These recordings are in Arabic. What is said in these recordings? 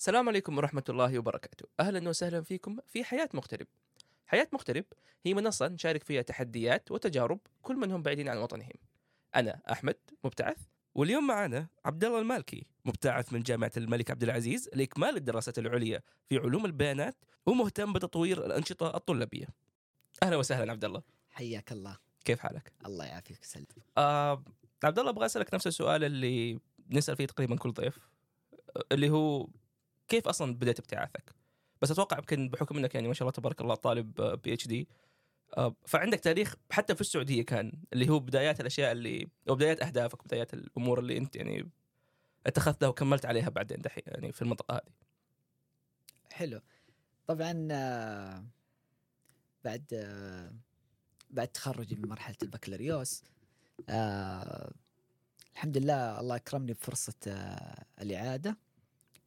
السلام عليكم ورحمة الله وبركاته. أهلا وسهلا فيكم في حياة مغترب. حياة مغترب هي منصة نشارك فيها تحديات وتجارب كل من هم بعيدين عن وطنهم. أنا أحمد مبتعث واليوم معنا عبد الله المالكي مبتعث من جامعة الملك عبد العزيز لإكمال الدراسات العليا في علوم البيانات ومهتم بتطوير الأنشطة الطلابية. أهلا وسهلا عبد الله حياك الله. كيف حالك؟ الله يعافيك ويسلمك. آه عبد الله أبغى أسألك نفس السؤال اللي نسأل فيه تقريبا كل ضيف اللي هو كيف أصلا بديت ابتعاثك؟ بس أتوقع يمكن بحكم إنك يعني ما شاء الله تبارك الله طالب بي اتش دي فعندك تاريخ حتى في السعودية كان اللي هو بدايات الأشياء اللي أو بدايات أهدافك بدايات الأمور اللي أنت يعني اتخذتها وكملت عليها بعدين دحين يعني في المنطقة هذه. حلو طبعا آه، بعد آه، بعد تخرجي من مرحلة البكالوريوس آه الحمد لله الله اكرمني بفرصة الإعادة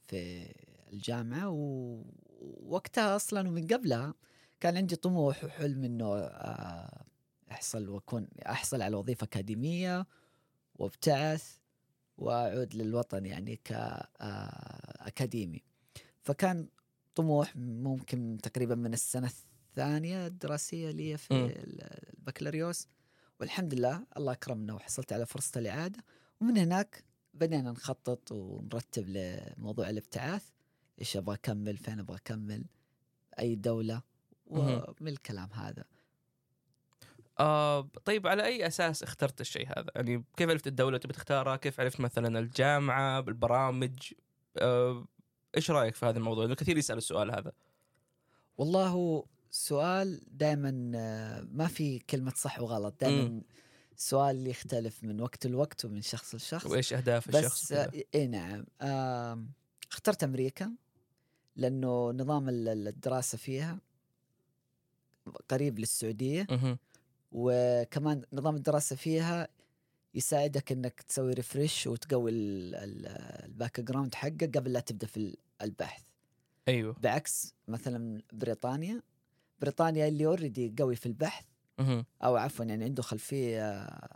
في الجامعة ووقتها أصلا ومن قبلها كان عندي طموح وحلم إنه آه أحصل وأكون أحصل على وظيفة أكاديمية وأبتعث وأعود للوطن يعني كاكاديمي فكان طموح ممكن تقريبا من السنة الثانية الدراسية لي في. البكالوريوس. والحمد لله الله أكرمنا وحصلت على فرصة الإعادة. ومن هناك بدينا نخطط ونرتب لموضوع الابتعاث. إيش أبغى أكمل فين أبغى أكمل أي دولة. ومن الكلام هذا آه طيب على أي أساس اخترت الشيء هذا؟ يعني كيف عرفت الدولة تبي تختارها؟ كيف عرفت مثلا الجامعة بالبرامج؟ آه إيش رأيك في هذا الموضوع؟ لأنه كثير يسأل السؤال هذا. والله هو سؤال دائما ما في كلمة صح وغلط دائما سؤال يختلف من وقت لوقت ومن شخص لشخص وإيش أهداف الشخص؟ بس آه، إي نعم آم، اخترت أمريكا لأنه نظام ال- الدراسة فيها قريب للسعودية. وكمان نظام الدراسة فيها يساعدك إنك تسوي ريفرش وتقوي ال- ال- ال background حقك قبل لا تبدأ في ال- البحث أيوه بعكس مثلا بريطانيا بريطانيا اللي already قوي في البحث. أو عفوا يعني عنده خلفية آه،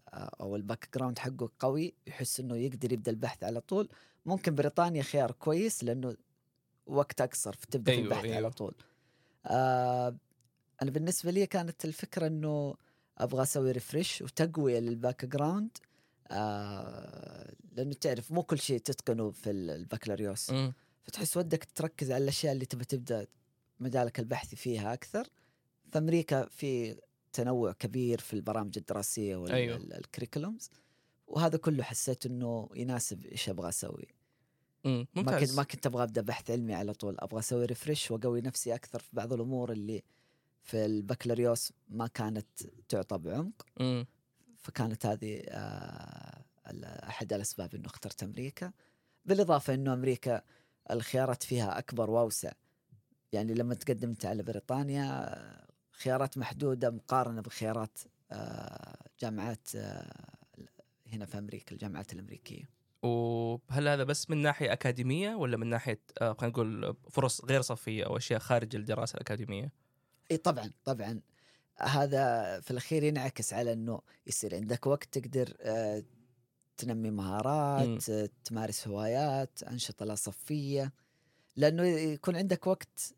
أو ال background حقه قوي يحس إنه يقدر يبدأ البحث على طول ممكن بريطانيا خيار كويس لأنه وقت أقصر فتبدا أيوة، في البحث أيوة. على طول آه أنا بالنسبة لي كانت الفكرة إنه أبغى أسوي refresh وتقوية لل background آه لأنه تعرف مو كل شيء تتقنه في ال- البكالوريوس. فتحس ودك تركز على الأشياء اللي تبى تبدأ مجالك البحثي فيها أكثر ف أمريكا في تنوع كبير في البرامج الدراسية. وال curriculums وهذا كله حسيت إنه يناسب إيش أبغى أسوي مم. ما كنت ممتاز ما كنت أبغى أبدأ بحث علمي على طول أبغى أسوي refresh وأقوي نفسي أكثر في بعض الأمور اللي في البكالوريوس ما كانت تعطى بعمق مم. فكانت هذه آه، أحد الأسباب إنه اخترت أمريكا بالإضافة إنه أمريكا الخيارات فيها أكبر واوسع يعني لما تقدم انت على بريطانيا آه، خيارات محدودة مقارنة بخيارات آه، جامعات هنا في أمريكا الجامعات الأمريكية وهل هذا بس من ناحية أكاديمية ولا من ناحية آه خلينا نقول فرص غير صفية أو أشياء خارج الدراسة الأكاديمية؟ إي طبعا طبعا. هذا في الأخير ينعكس على إنه يصير عندك وقت تقدر آه، تنمي مهارات آه، تمارس هوايات أنشطة لا صفية. لأنه يكون عندك وقت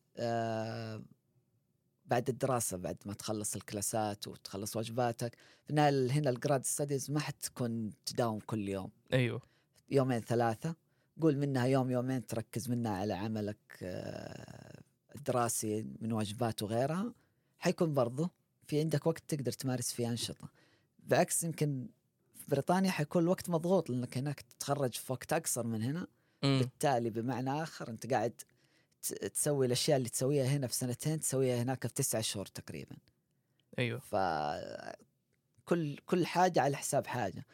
بعد الدراسة بعد ما تخلص الكلاسات وتخلص واجباتك. النهاية هنا الجراد ستاديز ما حتكون تداوم كل يوم. أيوه. يومين ثلاثة قول منها يوم يومين تركز منها على عملك آه، الدراسي من واجبات وغيرها. حيكون برضو في عندك وقت تقدر تمارس فيه أنشطة. بعكس يمكن في بريطانيا حيكون الوقت مضغوط لأنك هناك تتخرج في وقت أقصر من هنا. مم. بالتالي بمعنى آخر أنت قاعد تسوي الأشياء اللي تسويها هنا في سنتين تسويها هناك في تسعة شهور تقريبا. أيوه. ف كل كل حاجة على حساب حاجة.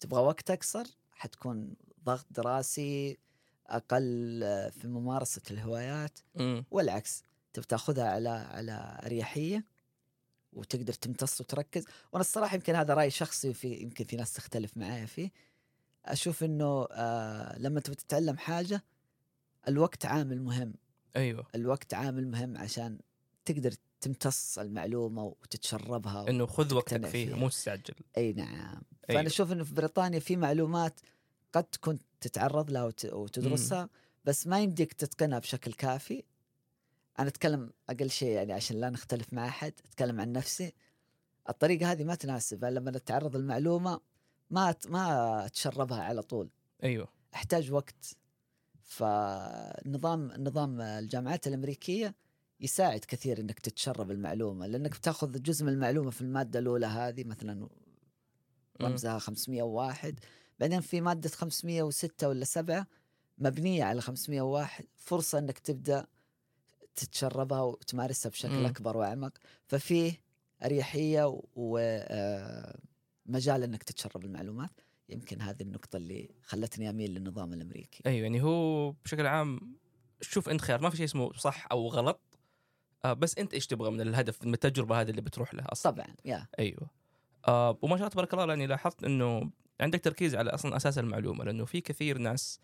تبغى وقت أقصر حتكون ضغط دراسي أقل في ممارسة الهوايات مم. والعكس تبغى تاخذها على على أريحية وتقدر تمتص وتركز. وأنا الصراحة يمكن هذا رأي شخصي وفي يمكن في ناس تختلف معايا فيه. أشوف إنه آه لما تبغى تتعلم حاجة الوقت عامل مهم. أيوه. الوقت عامل مهم عشان تقدر تمتص المعلومة وتتشربها إنه خذ وقتك فيها. مو تستعجل. أي نعم. أيوة. فأنا أشوف إنه في بريطانيا في معلومات قد كنت تتعرض لها وت- وتدرسها بس ما يمديك تتقنها بشكل كافي. أنا أتكلم أقل شيء يعني عشان لا نختلف مع أحد أتكلم عن نفسي. الطريقة هذه ما تناسب. لما نتعرض المعلومه ما ما أتشربها على طول. أيوه. أحتاج وقت. فنظام نظام الجامعات الأمريكية يساعد كثير إنك تتشرب المعلومة لأنك بتأخذ جزء من المعلومة في المادة الأولى هذه مثلا رمزها 501 بعدين في مادة 506 ولا 7 مبنية على 501 فرصة إنك تبدأ تتشربها وتمارسها بشكل مم. أكبر وأعمق. ففيه أريحية ومجال إنك تتشرب المعلومات. يمكن هذه النقطة اللي خلتني أميل للنظام الأمريكي. أيوه يعني هو بشكل عام شوف أنت خيار ما في شيء اسمه صح أو غلط. آه بس انت إيش تبغى من الهدف من التجربة هذه اللي بتروح لها أصلا؟ طبعا يا أيوه. آه وما شاء الله تبارك الله يعني لاحظت إنه عندك تركيز على أصلا أساس المعلومة لأنه في كثير ناس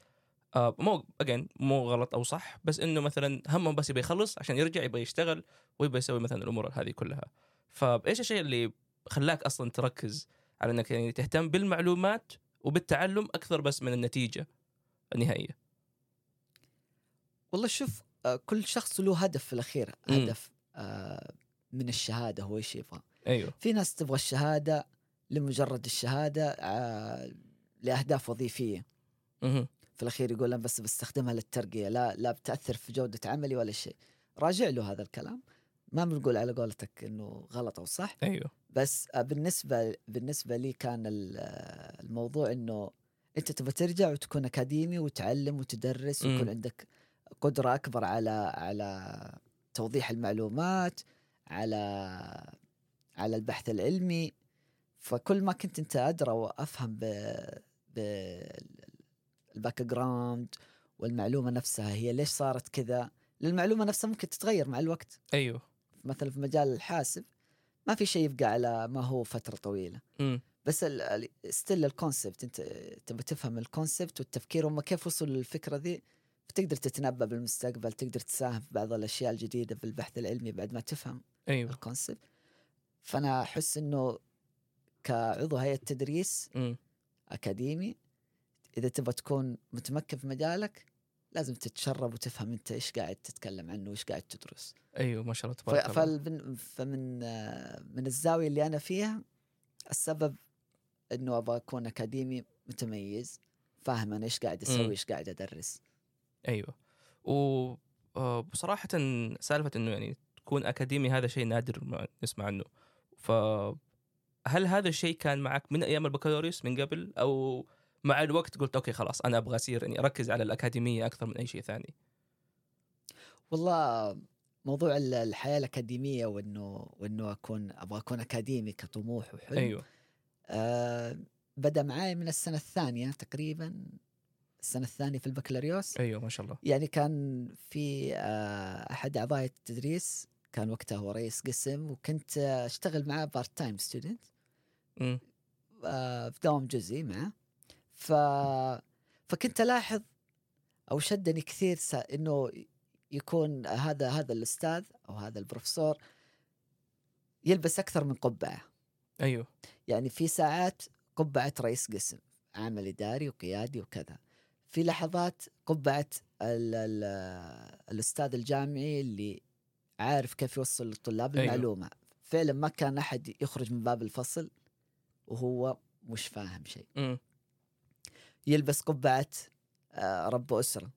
آه مو اجين مو غلط أو صح بس إنه مثلا همهم بس يبغى يخلص عشان يرجع يبغى يشتغل ويبغى يسوي مثلا الأمور هذه كلها. فايش الشيء اللي خلاك أصلا تركز على إنك يعني تهتم بالمعلومات وبالتعلم أكثر بس من النتيجة النهائية؟ والله شوف كل شخص له هدف في الأخير. هدف آه، من الشهادة هو إيش يبغى أيوه. في ناس تبغى الشهادة لمجرد الشهادة آه، لأهداف وظيفية. مهم. في الأخير يقول أنا بس بستخدمها للترقية لا لا بتأثر في جودة عملي ولا شيء. راجع له هذا الكلام. ما بنقول على قولتك إنه غلط أو صح. أيوه. بس آه، بالنسبة بالنسبة لي كان ال- آه، الموضوع إنه أنت تبغى ترجع وتكون أكاديمي وتعلم وتدرس. ويكون عندك قدرة أكبر على على توضيح المعلومات على على البحث العلمي. فكل ما كنت أنت أدرى وأفهم ب بال background والمعلومة نفسها هي ليش صارت كذا؟ المعلومة نفسها ممكن تتغير مع الوقت. أيوه. مثلا في مجال الحاسب ما في شيء يبقى على ما هو فترة طويلة. مم. بس still ال concept أنت تبى تفهم ال concept والتفكير هم كيف وصلوا للفكرة ذي؟ فتقدر تتنبأ بالمستقبل تقدر تساهم في بعض الأشياء الجديدة في البحث العلمي بعد ما تفهم أيوه. ال concept فأنا أحس إنه كعضو هيئة تدريس مم. أكاديمي إذا تبغى تكون متمكن في مجالك لازم تتشرب وتفهم أنت إيش قاعد تتكلم عنه وإيش قاعد تدرس. أيوه ما شاء الله تبارك الله. فمن من الزاوية اللي أنا فيها السبب إنه أبغى أكون أكاديمي متميز فاهم أنا إيش قاعد. أسوي إيش قاعد أدرس. أيوه. و بصراحة سالفة إنه يعني تكون أكاديمي هذا شيء نادر ما نسمع عنه. ف هل هذا الشيء كان معك من أيام البكالوريوس من قبل؟ أو مع الوقت قلت okay خلاص أنا أبغى أصير يعني أركز على الأكاديمية أكثر من أي شيء ثاني؟ والله موضوع ال- الحياة الأكاديمية وإنه وإنه أكون أبغى أكون أكاديمي كطموح وحلم أيوه. آه بدأ معاي من السنة الثانية تقريبا. السنة الثانية في البكالوريوس. أيوه ما شاء الله. يعني كان في آه، أحد أعضاء التدريس كان وقتها هو رئيس قسم وكنت أشتغل معاه part time student. في دوام جزئي معه. ف فكنت ألاحظ أو شدني كثير س... إنه يكون هذا هذا الأستاذ أو هذا البروفيسور يلبس أكثر من قبعة. أيوه. يعني في ساعات قبعة رئيس قسم عمل اداري وقيادي وكذا. في لحظات قبعه ال... ال... الأستاذ الجامعي اللي عارف كيف يوصل للطلاب أيوه. المعلومة فعلا ما كان أحد يخرج من باب الفصل وهو مش فاهم شيء. يلبس قبعة آه، رب أسرة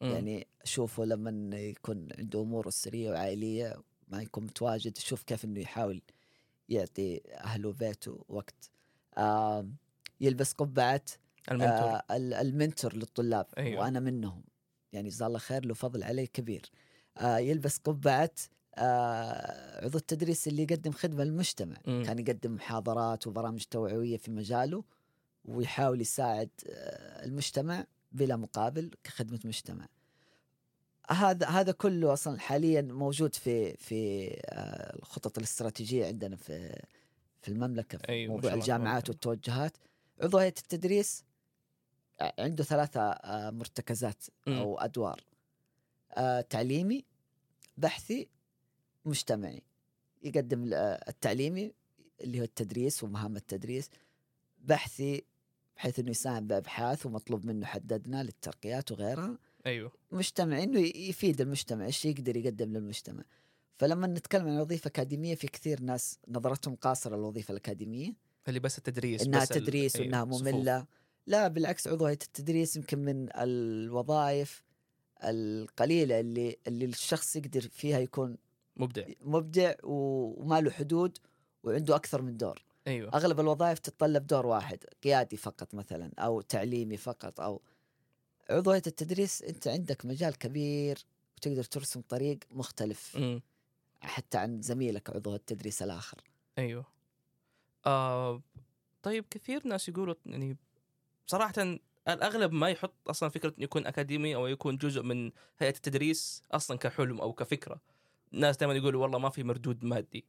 مم. يعني اشوفه لما يكون عنده أمور أسرية وعائلية ما يكون متواجد شوف كيف إنه يحاول يعطي أهله وبيته وقت يلبس قبعة المنتور. آه ال- المنتور للطلاب أيوة. وأنا منهم. يعني جزاه الله خير له فضل علي كبير. آه يلبس قبعة آه عضو التدريس اللي يقدم خدمة للمجتمع. كان يقدم محاضرات وبرامج توعوية في مجاله ويحاول يساعد آه المجتمع بلا مقابل كخدمة مجتمع. هذا هذا كله أصلا حاليا موجود في في آه، الخطط الاستراتيجية عندنا في في المملكة في أيوة، موضوع الجامعات والتوجهات. عضو هيئة التدريس عنده ثلاثة آه، مرتكزات مم. أو أدوار. آه، تعليمي بحثي مجتمعي. يقدم ال- آه، التعليمي اللي هو التدريس ومهام التدريس. بحثي بحيث إنه يساهم بأبحاث ومطلوب منه حددنا للترقيات وغيرها. أيوه. مجتمع إنه يفيد المجتمع إيش يقدر يقدم للمجتمع. فلما نتكلم عن وظيفة أكاديمية في كثير ناس نظرتهم قاصرة للوظيفة الأكاديمية. اللي بس التدريس إنها بس تدريس أيوة، وإنها صفوف. لا بالعكس عضو هيئة التدريس يمكن من الوظائف القليلة اللي اللي الشخص يقدر فيها يكون مبدع. مبدع وما له حدود وعنده أكثر من دور. أيوه. أغلب الوظائف تتطلب دور واحد قيادي فقط مثلا أو تعليمي فقط أو عضو هيئة التدريس أنت عندك مجال كبير وتقدر ترسم طريق مختلف امم حتى عن زميلك عضو التدريس الآخر. أيوه. آه طيب كثير ناس يقولوا يعني صراحة الأغلب ما يحط أصلا فكرة إنه يكون أكاديمي أو يكون جزء من هيئة التدريس أصلا كحلم أو كفكرة. الناس دائما يقولوا والله ما في مردود مادي.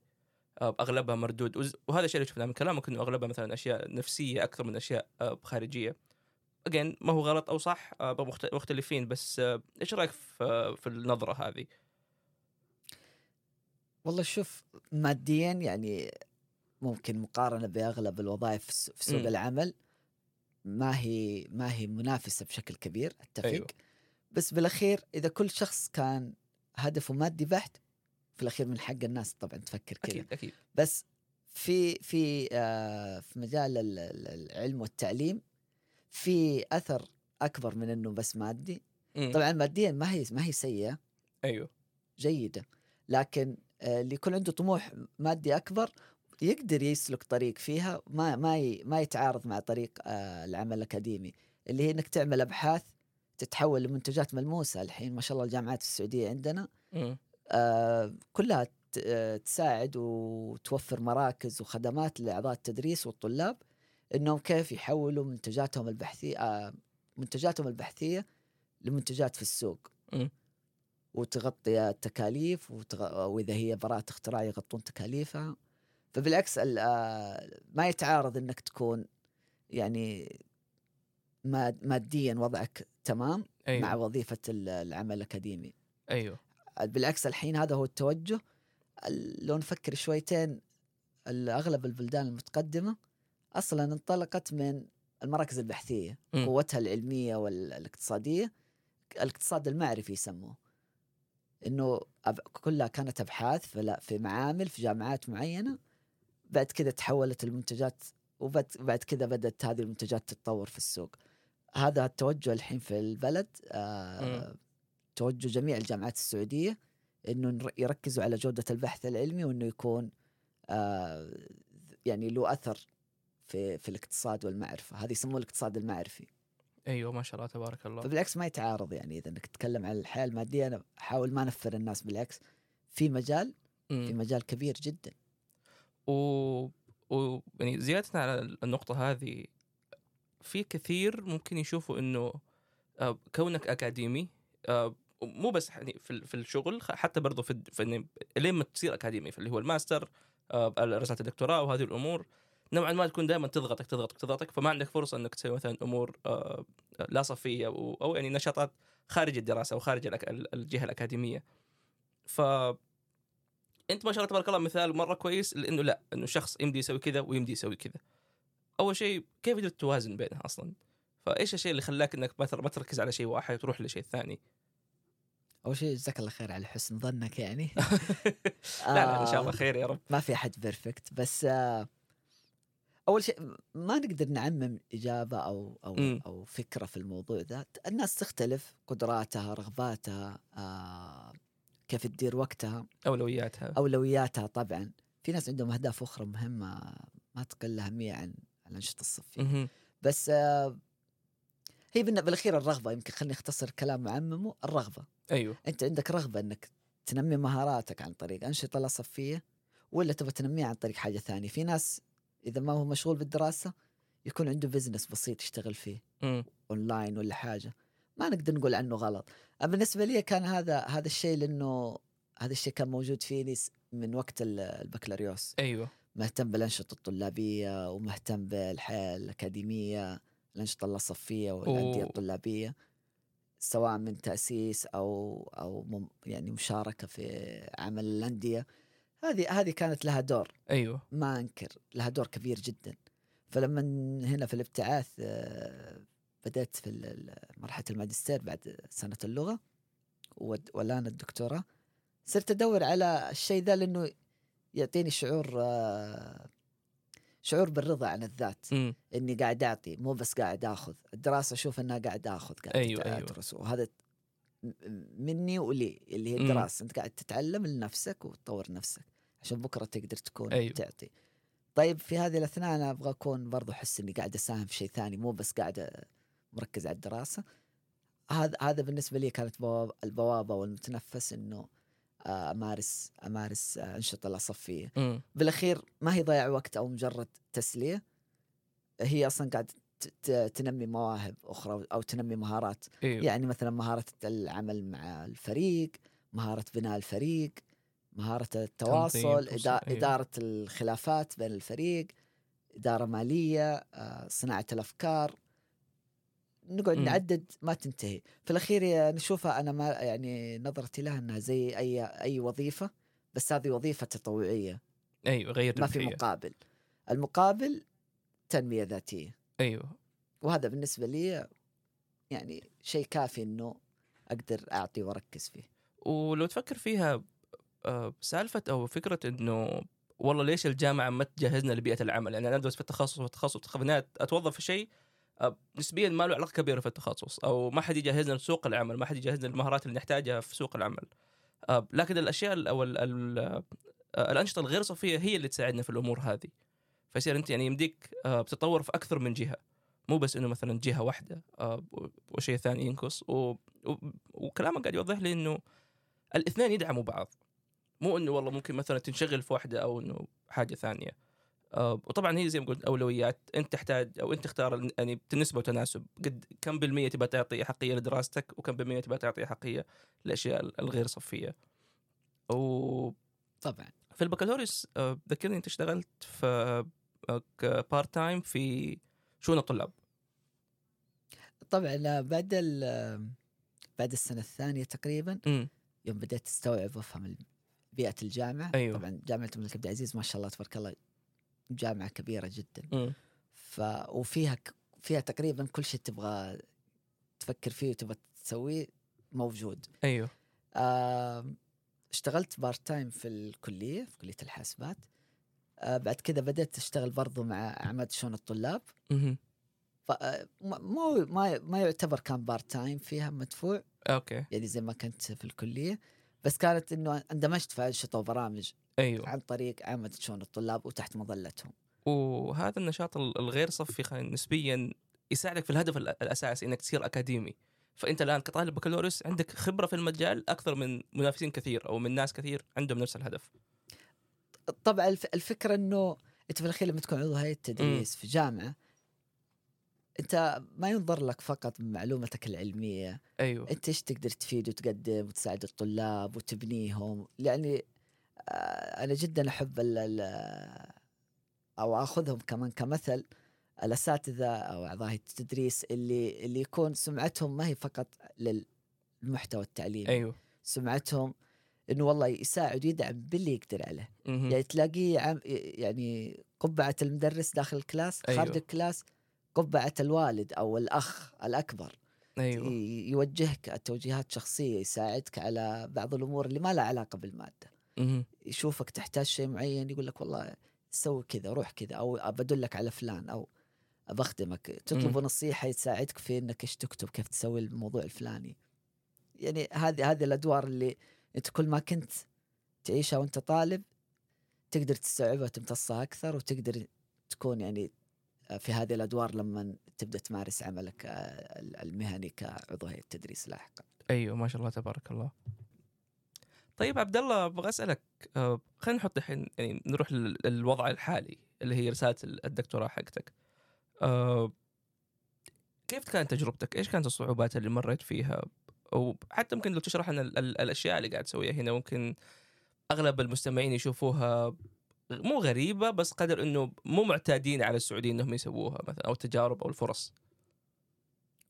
آه، أغلبها مردود. وهذا الشيء اللي شفناه من كلامك إنه أغلبها مثلا أشياء نفسية أكثر من أشياء آه، خارجية. اجين ما هو غلط أو صح آه، مخت- مختلفين بس إيش رأيك في النظرة هذه؟ والله شوف ماديا يعني ممكن مقارنة بأغلب الوظائف في سوق مم. العمل. ما هي ما هي منافسة بشكل كبير أتفق أيوة. أيوه. بس بالأخير إذا كل شخص كان هدفه مادي بحت في الأخير من حق الناس طبعا تفكر كذا أكيد أكيد بس في في آه في مجال ال- ال- العلم والتعليم في أثر أكبر من إنه بس مادي مم. طبعا ماديا ما هي ما هي سيئة أيوه جيدة لكن آه، اللي يكون عنده طموح مادي أكبر يقدر يسلك طريق فيها ما ما ما يتعارض مع طريق آه، العمل الأكاديمي اللي هي إنك تعمل أبحاث تتحول لمنتجات ملموسة الحين ما شاء الله الجامعات السعودية عندنا. آه، كلها آه، تساعد وتوفر مراكز وخدمات لأعضاء التدريس والطلاب إنهم كيف يحولوا منتجاتهم البحثيه منتجاتهم البحثية لمنتجات في السوق. وتغطي التكاليف وتغ... وإذا هي براءة اختراع يغطون تكاليفها فبالعكس ال- آه، ما يتعارض إنك تكون يعني ماد- ماديا وضعك تمام أيوه. مع وظيفة ال- العمل الأكاديمي. أيوه. بالعكس الحين هذا هو التوجه. ال- لو نفكر شويتين أغلب البلدان المتقدمة أصلا انطلقت من المراكز البحثية مم. قوتها العلمية والاقتصادية الاقتصاد المعرفي يسموه. إنه كلها كانت أبحاث في معامل في جامعات معينة. بعد كذا تحولت المنتجات وبعد بعد كذا بدأت هذه المنتجات تتطور في السوق. هذا التوجه الحين في البلد آه توجه جميع الجامعات السعودية إنه يركزوا على جودة البحث العلمي وإنه يكون آه يعني له أثر في في الاقتصاد والمعرفة. هذه يسموه الاقتصاد المعرفي. أيوه ما شاء الله تبارك الله. فبالعكس ما يتعارض يعني. إذا إنك تتكلم عن الحياة المادية أنا أحاول ما أنفر الناس بالعكس. في مجال في. مجال كبير جدا. و... و يعني زيادة على النقطة هذه في كثير ممكن يشوفوا إنه آه، كونك أكاديمي آه، مو بس يعني في ال- في الشغل حتى برضو في, في لين ما تصير أكاديمي اللي هو الماستر آه، رسالة الدكتوراه وهذه الأمور نوعا ما تكون دائما تضغطك تضغطك تضغطك فما عندك فرصة إنك تسوي مثلا أمور لا صفية أو يعني نشاطات خارج الدراسة أو خارج الأك- ال- الجهة الأكاديمية. ف أنت ما شاء الله تبارك الله مثال مرة كويس لأنه لا إنه شخص يمدي يسوي كذا ويمدي يسوي كذا. أول شيء كيف قدرت توازن بينها أصلا؟ فإيش الشيء اللي خلاك إنك ما تر- ما تركز على شيء واحد وتروح لشيء ثاني؟ أول شيء جزاك الله خير على حسن ظنك يعني. لا لا إن شاء آه، الله خير يا رب. ما في أحد perfect بس آه، أول شيء ما نقدر نعمم إجابة أو أو مم. أو فكرة في الموضوع ذا. الناس تختلف قدراتها رغباتها آه، كيف تدير وقتها؟ أولوياتها. أولوياتها طبعا. في ناس عندهم أهداف أخرى مهمة ما تقل أهمية عن الأنشطة الصفية. بس آه، هي بالأخير الرغبة يمكن خليني أختصر كلامي معممه الرغبة. أيوه. أنت عندك رغبة إنك تنمي مهاراتك عن طريق أنشطة لا صفية ولا تبغى تنميها عن طريق حاجة ثانية؟ في ناس إذا ما هو مشغول بالدراسة يكون عنده business بسيط يشتغل فيه. اونلاين ولا حاجة. ما نقدر نقول عنه غلط. أما بالنسبة لي كان هذا هذا الشيء لأنه هذا الشيء كان موجود فيني من وقت ال- البكالوريوس. أيوه. مهتم بالأنشطة الطلابية ومهتم بالحياة الاكاديميه الأنشطة اللاصفيه والأندية. الطلابية سواء من تأسيس أو أو يعني مشاركة في عمل الأندية. هذه هذه كانت لها دور. أيوه. ما أنكر لها دور كبير جدا. فلما هنا في الابتعاث بدأت في مرحلة الماجستير بعد سنة اللغة والآن الدكتوراه صرت أدور على الشيء ذا لأنه يعطيني شعور آه، شعور بالرضا عن الذات مم. إني قاعد أعطي مو بس قاعد آخذ الدراسة أشوف إنها قاعد آخذ قاعد أيوة، أيوة. أدرس وهذا م- مني ولي اللي هي. الدراسة أنت قاعد تتعلم لنفسك وتطور نفسك عشان بكرة تقدر تكون أيوة. تعطي طيب في هذه الأثناء أنا أبغى أكون برضو أحس إني قاعد أساهم في شيء ثاني مو بس قاعد مركز على الدراسة. هذا هذا بالنسبة لي كانت بواب- البوابة والمتنفس إنه آه، أمارس أمارس آه، أنشطة الاصفيه مم. بالأخير ما هي ضياع وقت أو مجرد تسلية. هي أصلا قاعد تنمي مواهب أخرى أو تنمي مهارات. إيوه. يعني مثلا مهارة العمل مع الفريق مهارة بناء الفريق مهارة التواصل إدا- أيوة. إدارة الخلافات بين الفريق إدارة مالية آه، صناعة الأفكار. نقعد مم. نعدد ما تنتهي في الأخير نشوفها أنا ما يعني نظرتي لها إنها زي أي أي وظيفة بس هذه وظيفة تطوعية أيوه غير ما في. مقابل المقابل تنمية ذاتية أيوه وهذا بالنسبة لي يعني شيء كافي إنه أقدر أعطي وأركز فيه ولو تفكر فيها آه، سالفة أو فكرة إنه والله ليش الجامعة ما تجهزنا لبيئة العمل؟ يعني أنا ادرس في التخصص والتخصص خذناه أتوظف في شيء نسبيا ما له علاقة كبيرة في التخصص أو ما حد يجهزنا لسوق العمل، ما حد يجهزنا للمهارات اللي نحتاجها في سوق العمل. آه، لكن الأشياء ال- أو آه، الأنشطة الغير صفية هي اللي تساعدنا في الأمور هذه. فيصير أنت يعني يمديك بتتطور في أكثر من جهة. مو بس إنه مثلا جهة واحدة وشيء ثاني ينقص. وكلامك قاعد يوضح لي إنه الاثنين يدعموا بعض مو إنه والله ممكن مثلا تنشغل في واحدة أو إنه حاجة ثانية وطبعا هي زي ما قلت أولويات أنت تحتاج أو أنت تختار يعني بنسبه وتناسب قد كم بالمية تبغى تعطي احقيه لدراستك وكم بالمية تبغى تعطي احقيه للاشياء ال- الغير صفية. وفي طبعا. البكالوريوس آه، ذكرني أنت اشتغلت في part time في شؤون الطلاب. طبعا بعد ال- بعد السنة الثانية تقريبا امم يوم بديت أستوعب وأفهم بيئة الجامعة. أيوه. طبعا جامعة الملك عبد العزيز ما شاء الله تبارك الله جامعة كبيرة جدا. ف وفيها ك... فيها تقريبا كل شيء تبغى تفكر فيه وتبغى تسويه موجود. أيوه. آم، اشتغلت part time في الكلية في كلية الحاسبات. آه، بعد كذا بدأت أشتغل برضو مع عمادة شؤون الطلاب. آه، ما- مو ما ما يعتبر كان part time فيها مدفوع. okay. يعني زي ما كنت في الكلية. بس كانت إنه اندمجت في أنشطة وبرامج. أيوه. عن طريق عمادة شؤون الطلاب وتحت مظلتهم. وهذا النشاط ال- الغير صفي نسبيا يساعدك في الهدف ال- الأساسي إنك تصير أكاديمي. فأنت الآن كطالب بكالوريوس عندك خبرة في المجال أكثر من منافسين كثير أو من ناس كثير عندهم نفس الهدف. طبعا الف- الفكرة إنه أنت في الأخير لما تكون عضو هيئة تدريس في جامعة أنت ما ينظر لك فقط بمعلومتك العلمية. أيوه. أنت إيش تقدر تفيد وتقدم وتساعد الطلاب وتبنيهم؟ يعني أنا جدا أحب ال ال أو آخذهم كمان كمثل الأساتذة أو أعضاء التدريس اللي اللي يكون سمعتهم ما هي فقط للمحتوى التعليمي أيوه سمعتهم إنه والله يساعد ويدعم باللي يقدر عليه مهم. يعني تلاقيه يعني قبعة المدرس داخل ال class أيوه. خارج ال class قبعة الوالد أو الأخ الأكبر أيوه ي- يوجهك توجيهات شخصية يساعدك على بعض الأمور اللي ما لها علاقة بالمادة. يشوفك تحتاج شيء معين يقول لك والله سوي كذا روح كذا أو بأدلك على فلان أو بخدمك تطلب. نصيحة يساعدك في إنك إيش تكتب كيف تسوي الموضوع الفلاني. يعني هذه هذه الأدوار اللي أنت كل ما كنت تعيشها وأنت طالب تقدر تستوعبها وتمتصها أكثر وتقدر تكون يعني في هذه الأدوار لما تبدأ تمارس عملك آه، المهني كعضو هيئه تدريس لاحقا. أيوه ما شاء الله تبارك الله. طيب عبد الله أبغى أسألك آه، خلينا نحط الحين يعني نروح لل- للوضع الحالي اللي هي رسالة ال- الدكتوراه حقتك. آه، كيف كانت تجربتك؟ إيش كانت الصعوبات اللي مريت فيها؟ أو حتى ممكن لو تشرح لنا ال- ال- الأشياء اللي قاعد تسويها هنا ممكن أغلب المستمعين يشوفوها مو غريبة بس قدر إنه مو معتادين على السعوديين إنهم يسووها مثلا أو التجارب أو الفرص.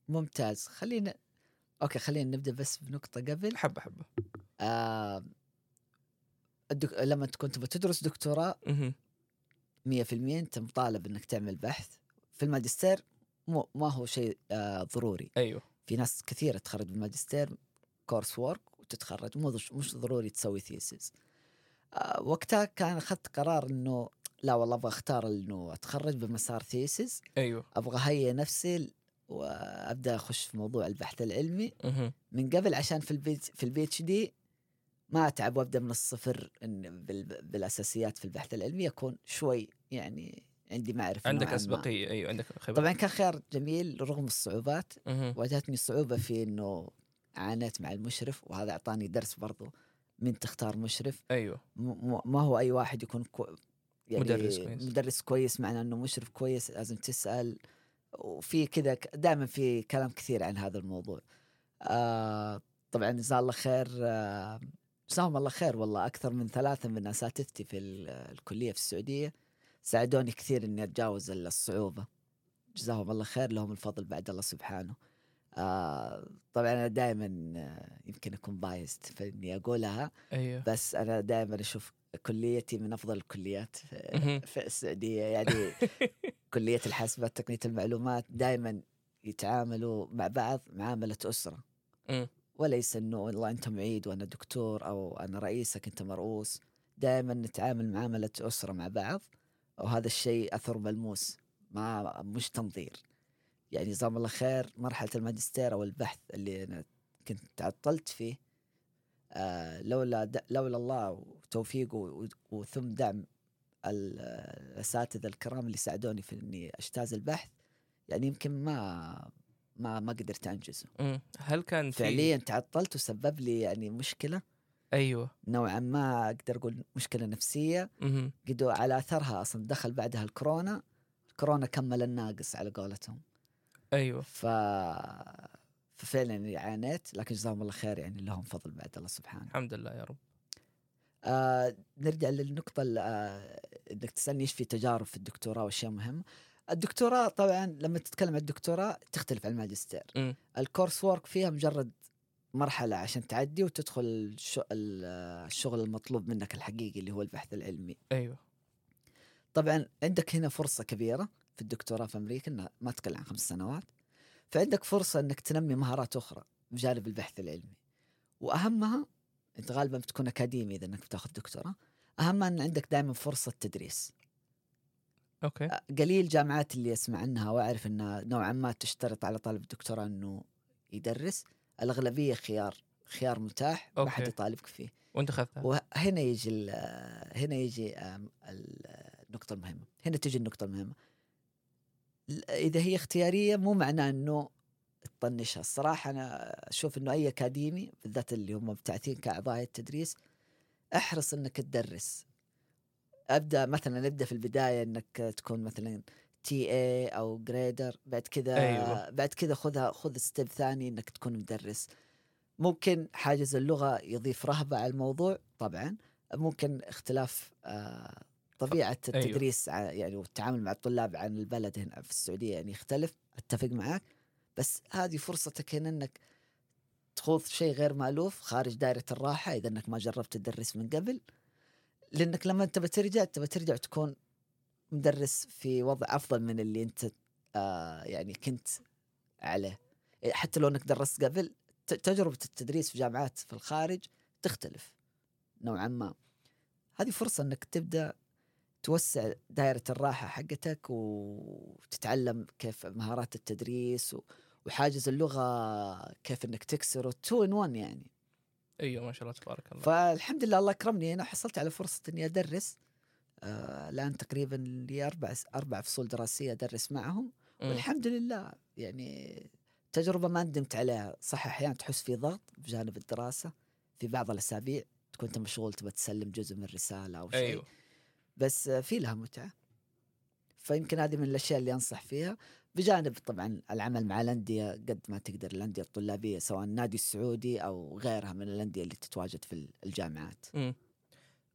ممتاز. خلينا أوكي خلينا نبدأ بس بنقطة قبل. حبة حبة. آه... الدك... لما تكون تبغى تدرس دكتوراه مهم. 100% أنت مطالب إنك تعمل بحث في الماجستير مو ما هو شيء آه ضروري. أيوه. في ناس كثيرة تخرج بالماجستير course work وتتخرج مو مش ضروري تسوي thesis آه وقتها كان أخذت قرار إنه لا والله أبغى أختار إنه أتخرج بمسار thesis أيوه. أبغى أهيئ نفسي وأبدأ أخش في موضوع البحث العلمي. مهم. من قبل عشان في البي في ال PhD ما أتعب وأبدأ من الصفر بالأساسيات في البحث العلمي أكون شوي يعني عندي معرفة عندك. أسبقية أيوه عندك خبرة طبعا كان خيار جميل رغم الصعوبات. واجهتني صعوبة في إنه عانيت مع المشرف وهذا أعطاني درس برضو من تختار مشرف أيوه ما هو أي واحد يكون كو يعني مدرس كويس. مدرس كويس معناه إنه مشرف كويس لازم تسأل وفي كذا دائما في كلام كثير عن هذا الموضوع آه طبعا جزاه الله خير آه جزاهم الله خير والله. أكثر من ثلاثة من أساتذتي في ال- الكلية في السعودية ساعدوني كثير إني أتجاوز الصعوبة. جزاهم الله خير لهم الفضل بعد الله سبحانه. آه طبعا أنا دائما يمكن أكون بايست في إني أقولها أيوه. بس أنا دائما أشوف كليتي من أفضل الكليات في, مهم. في السعودية. يعني كلية الحاسبات تقنيه المعلومات دائما يتعاملوا مع بعض معاملة أسرة. وليس إنه والله أنت معيد وأنا دكتور أو أنا رئيسك أنت مرؤوس دائما نتعامل معاملة أسرة مع بعض وهذا الشيء أثر ملموس ما مش تنظير يعني جزاهم الله خير مرحلة الماجستير أو البحث اللي أنا كنت تعطلت فيه آه لولا. لولا الله وتوفيقه وثم دعم ال- الاساتذه الكرام اللي ساعدوني في إني أجتاز البحث يعني يمكن ما ما ما قدرت أنجزه. مم. هل كان في فعليا تعطلت وسبب لي يعني مشكلة؟ أيوه. نوعا ما أقدر أقول مشكلة نفسية. مهم. قدوا على أثرها أصلا دخل بعدها الكورونا. الكورونا كمل الناقص على قولتهم. أيوه. ف ففعلا يعني عانيت لكن جزاهم الله خير يعني لهم فضل بعد الله سبحانه. الحمد لله يا رب. آه نرجع للنقطة آه إنك تسألني إيش في تجارب في الدكتوراه واشياء مهمة. الدكتوراه طبعا لما تتكلم عن الدكتوراه تختلف عن الماجستير. مم. الكورس وورك فيها مجرد مرحلة عشان تعدي وتدخل الش- ال- الشغل المطلوب منك الحقيقي اللي هو البحث العلمي. أيوه طبعا عندك هنا فرصة كبيرة في الدكتوراه في أمريكا انها ما تقل عن خمس سنوات. فعندك فرصة إنك تنمي مهارات أخرى بجانب البحث العلمي. وأهمها أنت غالبا بتكون أكاديمي إذا إنك بتاخذ دكتوراه. أهمها إن عندك دائما فرصة تدريس. أوكي قليل جامعات اللي اسمع عنها وأعرف إنها نوعا ما تشترط على طالب الدكتوراه إنه يدرس. الأغلبية خيار خيار متاح ما حد أوكي. يطالبك فيه. وأنت أخذتها وهنا يجي هنا يجي آم، ال- النقطة المهمة هنا تجي النقطة المهمة ل- إذا هي اختيارية مو معناه أنه تطنشها الصراحة أنا أشوف أنه أي أكاديمي بالذات اللي هم مبتعثين كأعضاء التدريس أحرص أنك تدرس أبدأ مثلا نبدأ في البداية أنك تكون مثلا TA أو grader بعد كذا أيوة. بعد كذا خذها خذ step ثاني إنك تكون مدرس. ممكن حاجز اللغة يضيف رهبة على الموضوع طبعا. ممكن اختلاف آه، طبيعة أيوة. التدريس ع- يعني والتعامل مع الطلاب عن البلد هنا في السعودية يعني يختلف. أتفق معك بس هذه فرصتك هنا إنك تخوض شيء غير مألوف خارج دائرة الراحة إذا أنك ما جربت تدرس من قبل. لأنك لما أنت بترجع تبى ترجع تكون مدرس في وضع أفضل من اللي أنت آه يعني كنت عليه حتى لو أنك درست قبل ت- تجربة التدريس في جامعات في الخارج تختلف نوعا ما هذه فرصة أنك تبدأ توسع دائرة الراحة حقتك وتتعلم كيف مهارات التدريس. وحاجز اللغة كيف أنك تكسره تو ان وان يعني إيوه ما شاء الله تبارك الله. فالحمد لله الله اكرمني أنا حصلت على فرصة إني أدرس آه الآن تقريبا لي أربع أربع فصول دراسية أدرس معهم. مم. والحمد لله يعني تجربة ما ندمت عليها. صح أحيانا تحس في ضغط بجانب الدراسة في بعض الأسابيع تكون أنت مشغول تبى تسلم جزء من رسالة أو شيء. أيوه. بس آه، في لها متعة. فيمكن هذه من الأشياء اللي أنصح فيها. بجانب طبعا العمل مع الأندية قد ما تقدر الأندية الطلابية سواء النادي السعودي أو غيرها من الأندية اللي تتواجد في الجامعات. مم.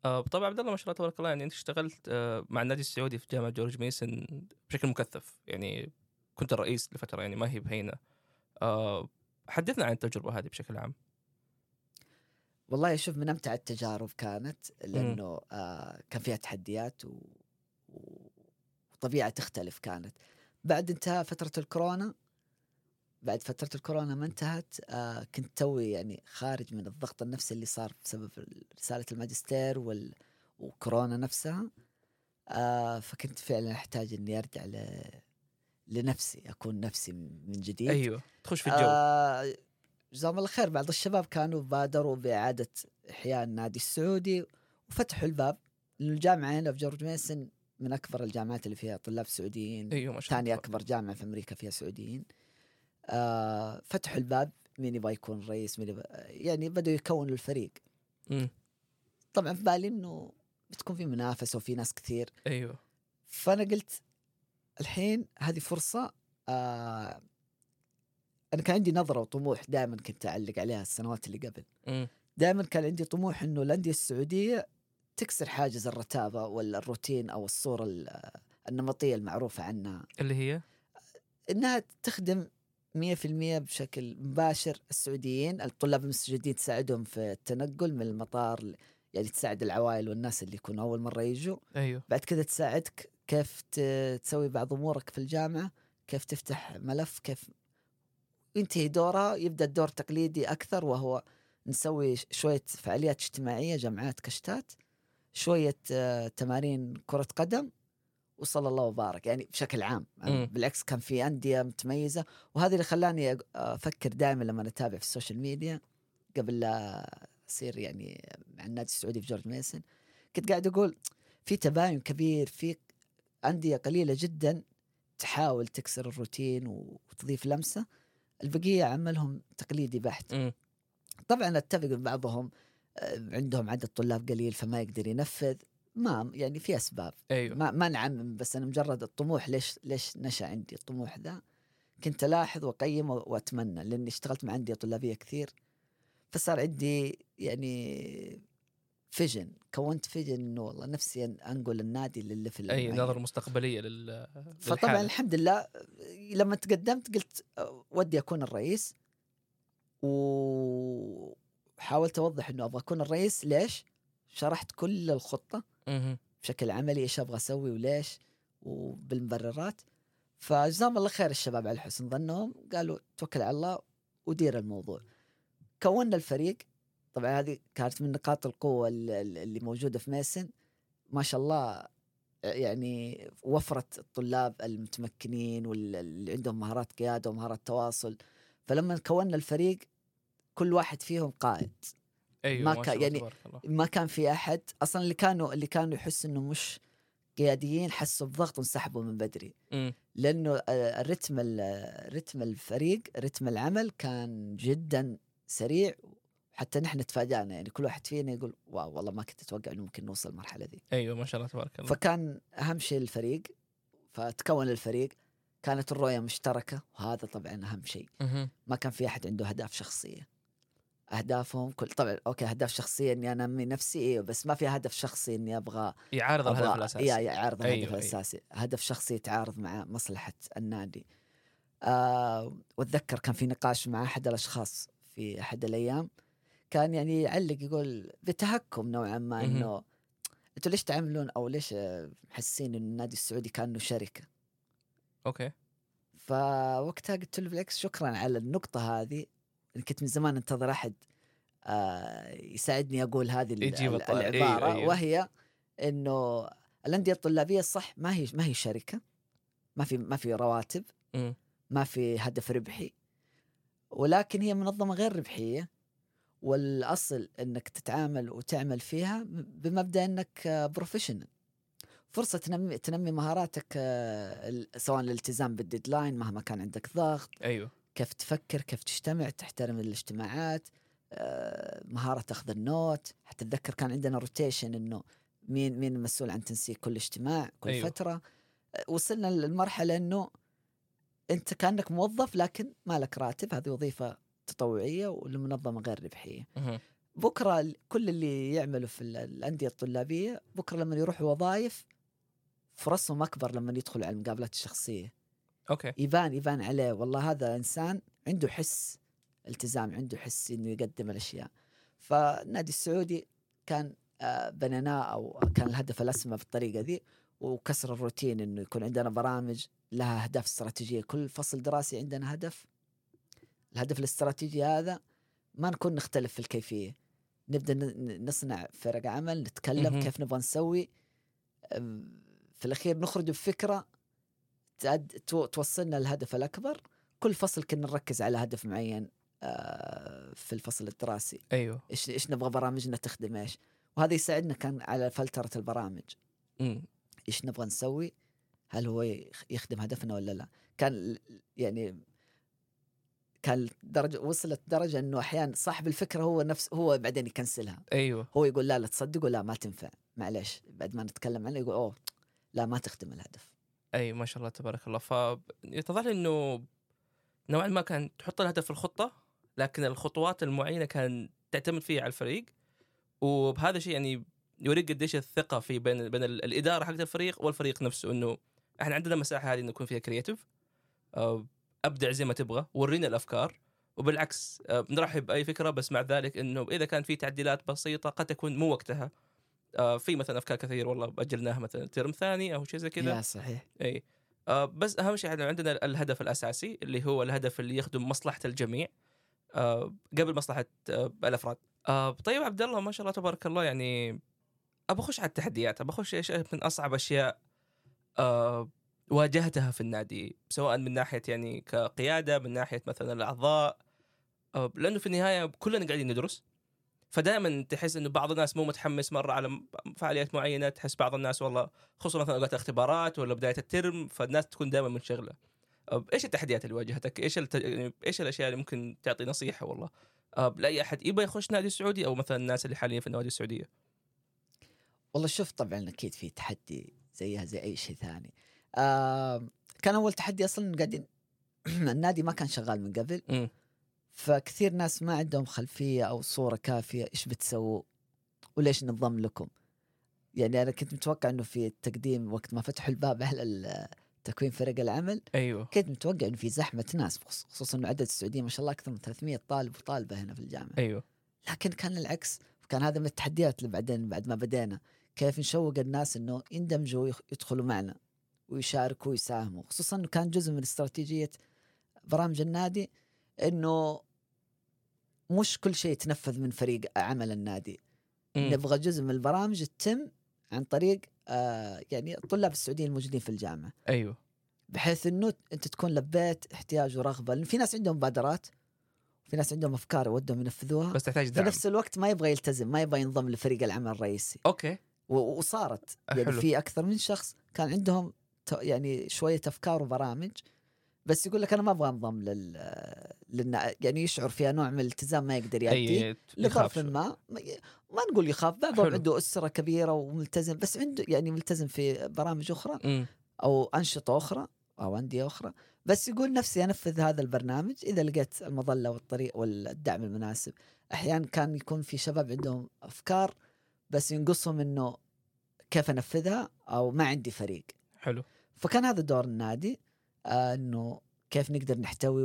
آه طبعا عبد الله ما شاء الله تبارك الله يعني أنت اشتغلت آه مع النادي السعودي في جامعة جورج ميسون بشكل مكثف. يعني كنت الرئيس لفترة يعني ما هي بهينة. آه حدثنا عن التجربة هذه بشكل عام. والله شوف من أمتع التجارب كانت لأنه آه كان فيها تحديات و... وطبيعة تختلف كانت. بعد انتهاء فترة الكورونا بعد فترة الكورونا ما انتهت آه كنت توي يعني خارج من الضغط النفسي اللي صار بسبب رسالة الماجستير وال وكورونا نفسها. آه فكنت فعلا أحتاج إني أرجع ل... لنفسي أكون نفسي من جديد. أيوه تخش في الجو. آه جزاهم الله خير. بعض الشباب كانوا بادروا بإعادة إحياء النادي السعودي وفتحوا الباب الجامعة هنا في جورج ميسن. من أكبر الجامعات اللي فيها طلاب سعوديين أيوه ما شاء ثاني أكبر جامعة في أمريكا فيها سعوديين. آه فتحوا الباب مين يبغى يكون رئيس مين يبغى يعني بدأوا يكونوا الفريق. مم. طبعا في بالي إنه بتكون في منافسة وفي ناس كثير. أيوه. فأنا قلت الحين هذه فرصة آه أنا كان عندي نظرة وطموح دائما كنت أعلق عليها السنوات اللي قبل. دائما كان عندي طموح إنه الأندية السعودية تكسر حاجز الرتابة ولا الروتين أو الصورة ال- النمطية المعروفة عنها؟ اللي هي؟ إنها تخدم 100% بشكل مباشر السعوديين. الطلاب المستجدين تساعدهم في التنقل من المطار يعني تساعد العوائل والناس اللي يكونوا أول مرة يجوا. أيوه. بعد كذا تساعدك كيف تسوي بعض أمورك في الجامعة كيف تفتح ملف كيف ينتهي دورها يبدأ الدور تقليدي أكثر وهو نسوي شوية فعاليات اجتماعية جمعات كشتات. شوية آه، تمارين كرة قدم وصلى الله وبارك. يعني بشكل عام مم. بالعكس كان في أندية متميزة. وهذا اللي خلاني أق- أفكر دائما لما أتابع في ال social media قبل لا أصير يعني مع النادي السعودي في جورج ميسن كنت قاعد أقول في تباين كبير في أندية قليلة جدا تحاول تكسر الروتين وتضيف لمسة. البقية عملهم تقليدي بحت. طبعا أتفق بعضهم. آه، عندهم عدد طلاب قليل فما يقدر ينفذ ما يعني في أسباب أيوه ما ما نعمم بس أنا مجرد الطموح ليش ليش نشأ عندي الطموح ذا كنت ألاحظ واقيم و- وأتمنى لأني اشتغلت مع أندية طلابية كثير فصار عندي يعني vision كونت vision إنه والله نفسي أنقل النادي للل level اي المعين. نظرة مستقبلية لل فطبعا. الحمد لله لما تقدمت قلت ودي أكون الرئيس وحاولت أوضح إنه أبغى أكون الرئيس ليش؟ شرحت كل الخطة. بشكل عملي إيش أبغى أسوي وليش وبالمبررات. فجزاهم الله خير الشباب على حسن ظنهم قالوا توكل على الله ودير الموضوع. كونا الفريق طبعا هذه كانت من نقاط القوة ال- ال- اللي موجودة في ميسن. ما شاء الله يعني وفرت الطلاب المتمكنين واللي عندهم مهارات قيادة ومهارات تواصل. فلما كونا الفريق كل واحد فيهم قائد. أيوه ما كان- يعني. ما كان في أحد. أصلا اللي كانوا اللي كانوا يحسوا إنه مش قياديين حسوا بضغط وانسحبوا من بدري. مم. لأنه آه، الرتم ال- رتم الفريق رتم العمل كان جدا سريع حتى نحن تفاجأنا. يعني كل واحد فينا يقول واو والله ما كنت أتوقع إنه ممكن نوصل المرحلة دي أيوه ما شاء الله تبارك الله. فكان أهم شيء الفريق فتكون الفريق. كانت الرؤية مشتركة وهذا طبعا أهم شيء. ما كان في أحد عنده أهداف شخصية. أهدافهم كل طبعا أوكي أهداف شخصية إني أنمي نفسي أيوه بس ما في هدف شخصي إني أبغى يعارض الهدف الأساسي. يا يعارض الهدف أيوة، أيوة. الأساسي. هدف شخصي يتعارض مع مصلحة النادي. آه وأتذكر كان في نقاش مع أحد الأشخاص في أحد الأيام. كان يعني يعلق يقول بتهكم نوعا ما. إنه أنتوا ليش تعاملون أو ليش محسين إنه النادي السعودي كأنه شركة؟ أوكي. فوقتها قلت له بالعكس شكرا على النقطة هذه. كنت من زمان انتظر أحد آه، يساعدني أقول هذه ال- يجيب ال- الط- العبارة أيوه،. وهي إنه الأندية الطلابية صح ما هي ما هي شركة ما في ما في رواتب. ما في هدف ربحي ولكن هي منظمة غير ربحية والأصل أنك تتعامل وتعمل فيها بمبدأ أنك professional فرصة تنمي تنمي مهاراتك آه، سواء الالتزام بال deadline مهما كان عندك ضغط أيوه كيف تفكر كيف تجتمع تحترم الاجتماعات آه، مهارة أخذ ال note. حتى أتذكر كان عندنا rotation إنه مين مين المسؤول عن تنسيق كل اجتماع كل أيوه. فترة. آه، وصلنا للمرحلة إنه أنت كأنك موظف لكن ما لك راتب. هذه وظيفة تطوعية ولمنظمة غير ربحية. بكرة كل اللي يعملوا في ال- الأندية الطلابية بكرة لما يروحوا وظائف فرصهم أكبر لما يدخلوا على المقابلات الشخصية. أوكي. يبان يبان عليه. والله هذا إنسان عنده حس التزام عنده حس إنه يقدم الأشياء. فالنادي السعودي كان بنيناه أو كان الهدف الأسمى بالطريقة ذي وكسر الروتين إنه يكون عندنا برامج لها أهداف استراتيجية. كل فصل دراسي عندنا هدف. الهدف الاستراتيجي هذا ما نكون نختلف في الكيفية. نبدأ نصنع فرق عمل نتكلم. كيف نبغى نسوي. في الأخير نخرج بفكرة توصلنا للهدف الأكبر. كل فصل كنا نركز على هدف معين آه، في الفصل الدراسي. أيوه. إيش إيش نبغى برامجنا تخدم إيش. وهذا يساعدنا كان على فلترة البرامج. مم. إيش نبغى نسوي؟ هل هو يخ- يخدم هدفنا ولا لا؟ كان يعني كان درجة وصلت درجة إنه أحيانا صاحب الفكرة هو نفس هو بعدين يكنسلها. أيوه. هو يقول لا لا تصدقوا لا ما تنفع. معليش بعد ما نتكلم عنه يقول أوه لا ما تخدم الهدف. أي ما شاء الله تبارك الله. فيتضح لي إنه نوعا ما كان تحط الهدف في الخطة لكن الخطوات المعينة كان تعتمد فيها على الفريق. وبهذا الشيء يعني يوريك قديش الثقة في بين بين ال- الإدارة حقت الفريق والفريق نفسه إنه إحنا عندنا مساحة هذه إنه يكون فيها creative أبدع زي ما تبغى ورينا الأفكار. وبالعكس آه، نرحب بأي فكرة بس مع ذلك إنه إذا كان في تعديلات بسيطة قد تكون مو وقتها. آه، في مثلا أفكار كثير والله اجلناها مثلا ترم ثاني أو شيء زي كذا. صحيح. إي. آه بس أهم شيء إحنا عندنا الهدف الأساسي اللي هو الهدف اللي يخدم مصلحة الجميع. آه قبل مصلحة آه الأفراد. آه طيب عبد الله ما شاء الله تبارك الله يعني ابى أخش على التحديات ابى أخش إيش من أصعب أشياء آه واجهتها في النادي سواء من ناحية يعني كقيادة من ناحية مثلا الأعضاء. آه لأنه في النهاية كلنا قاعدين ندرس. فدائما تحس إنه بعض الناس مو متحمس مرة على م- فعاليات معينة تحس بعض الناس والله خصوصا مثلا اوقات الاختبارات ولا بداية الترم فالناس تكون دائما منشغلة. إيش التحديات اللي واجهتك؟ إيش الت... يعني إيش الأشياء اللي ممكن تعطي نصيحة والله؟ لأي أحد يبغى يخش نادي سعودي أو مثلا الناس اللي حاليا في النوادي السعودية؟ والله شوف طبعا أكيد في تحدي زيها زي أي شيء ثاني. آه كان أول تحدي أصلا قاعدين النادي ما كان شغال من قبل. امم فكثير ناس ما عندهم خلفية أو صورة كافية إيش بتسووا وليش ننضم لكم. يعني أنا كنت متوقع إنه في التقديم وقت ما فتحوا الباب على تكوين فرق العمل. أيوه. كنت متوقع إنه في زحمة ناس خص- خصوصا إنه عدد السعوديين ما شاء الله أكثر من 300 طالب وطالبة هنا في الجامعة. أيوه. لكن كان العكس كان هذا من التحديات اللي بعدين بعد ما بدينا. كيف نشوق الناس إنه يندمجوا ويخ- يدخلوا معنا ويشاركوا ويساهموا. خصوصا إنه كان جزء من استراتيجية برامج النادي إنه مش كل شيء يتنفذ من فريق عمل النادي. مم. نبغى جزء من البرامج تتم عن طريق آه يعني الطلاب السعوديين الموجودين في الجامعة. أيوه. بحيث إنه أنت تكون لبيت احتياج ورغبة. لأن في ناس عندهم مبادرات في ناس عندهم أفكار ودهم ينفذوها. بس تحتاج في دعم. نفس الوقت ما يبغى يلتزم ما يبغى ينضم لفريق العمل الرئيسي. أوكي. وصارت. يعني. في أكثر من شخص كان عندهم يعني شوية أفكار وبرامج بس يقول لك أنا ما أبغى أنضم لل للنا يعني يشعر فيها نوع من الالتزام ما يقدر يأدي اي لظرف. ما ما نقول يخاف بعضهم. عنده أسرة كبيرة وملتزم بس عنده يعني ملتزم في برامج أخرى مم. أو أنشطة أخرى أو أندية أخرى بس يقول نفسي أنفذ هذا البرنامج إذا لقيت المظلة والطريق والدعم المناسب أحيانا كان يكون في شباب عندهم أفكار بس ينقصهم إنه كيف أنفذها أو ما عندي فريق حلو فكان هذا دور النادي إنه كيف نقدر نحتوي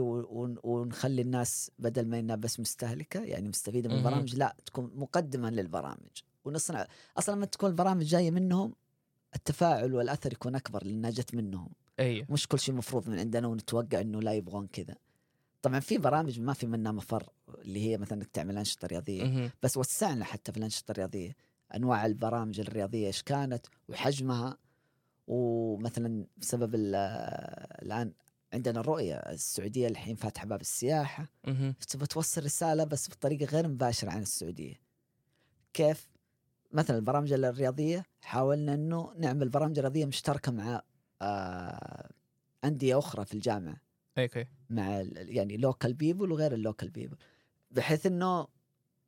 ونخلي الناس بدل ما إنها بس مستهلكة يعني مستفيدة من. البرامج لا تكون مقدمة للبرامج. ونصنع أصلا لما تكون البرامج جاية منهم التفاعل والأثر يكون أكبر لأنها جت منهم. اي مش كل شيء مفروض من عندنا ونتوقع إنه لا يبغون كذا. طبعا في برامج ما في منها مفر اللي هي مثلا إنك تعمل أنشطة رياضية. بس وسعنا حتى في الأنشطة الرياضية. أنواع البرامج الرياضية إيش كانت وحجمها ومثلا بسبب ال- الآن عندنا الرؤية السعودية الحين فاتحة باب السياحة. تبغى توصل رسالة بس بطريقة غير مباشرة عن السعودية. كيف؟ مثلا البرامج الرياضية حاولنا إنه نعمل برامج رياضية مشتركة مع آه أندية أخرى في الجامعة. أوكي. مع يعني local people وغير ال local people بحيث إنه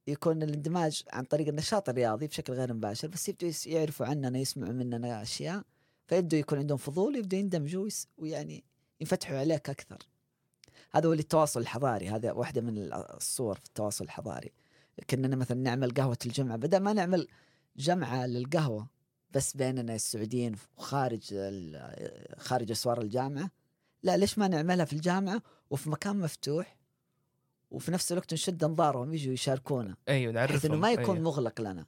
يكون الاندماج عن طريق النشاط الرياضي بشكل غير مباشر بس يبدوا يعرفوا عننا يسمعوا مننا أشياء. فيبدوا يكون عندهم فضول يبدوا يندمجوا ويعني ينفتحوا عليك أكثر. هذا هو التواصل الحضاري هذا واحدة من ال- الصور في التواصل الحضاري. كنا مثلا نعمل قهوة الجمعة بدل ما نعمل جمعة للقهوة بس بيننا السعوديين وخارج ال- خارج أسوار الجامعة لا ليش ما نعملها في الجامعة وفي مكان مفتوح وفي نفس الوقت نشد أنظارهم يجوا يشاركونا. أيوه بحيث نعرفهم إنه ما يكون أيوة. مغلق لنا.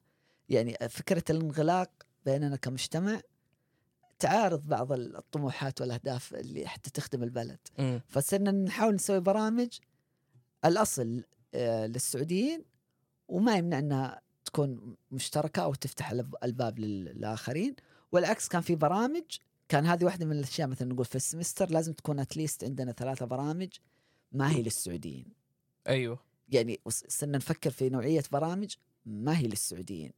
يعني فكرة الانغلاق بيننا كمجتمع تعارض بعض الطموحات والأهداف اللي حتى تخدم البلد. فصرنا نحاول نسوي برامج الأصل آه، للسعوديين وما يمنع إنها تكون مشتركة أو تفتح الب- الباب لل- للآخرين. والعكس كان في برامج كان هذه واحدة من الأشياء مثلا نقول في السمستر لازم تكون اتليست عندنا ثلاثة برامج ما هي للسعوديين. أيوه. يعني صرنا نفكر في نوعية برامج ما هي للسعوديين.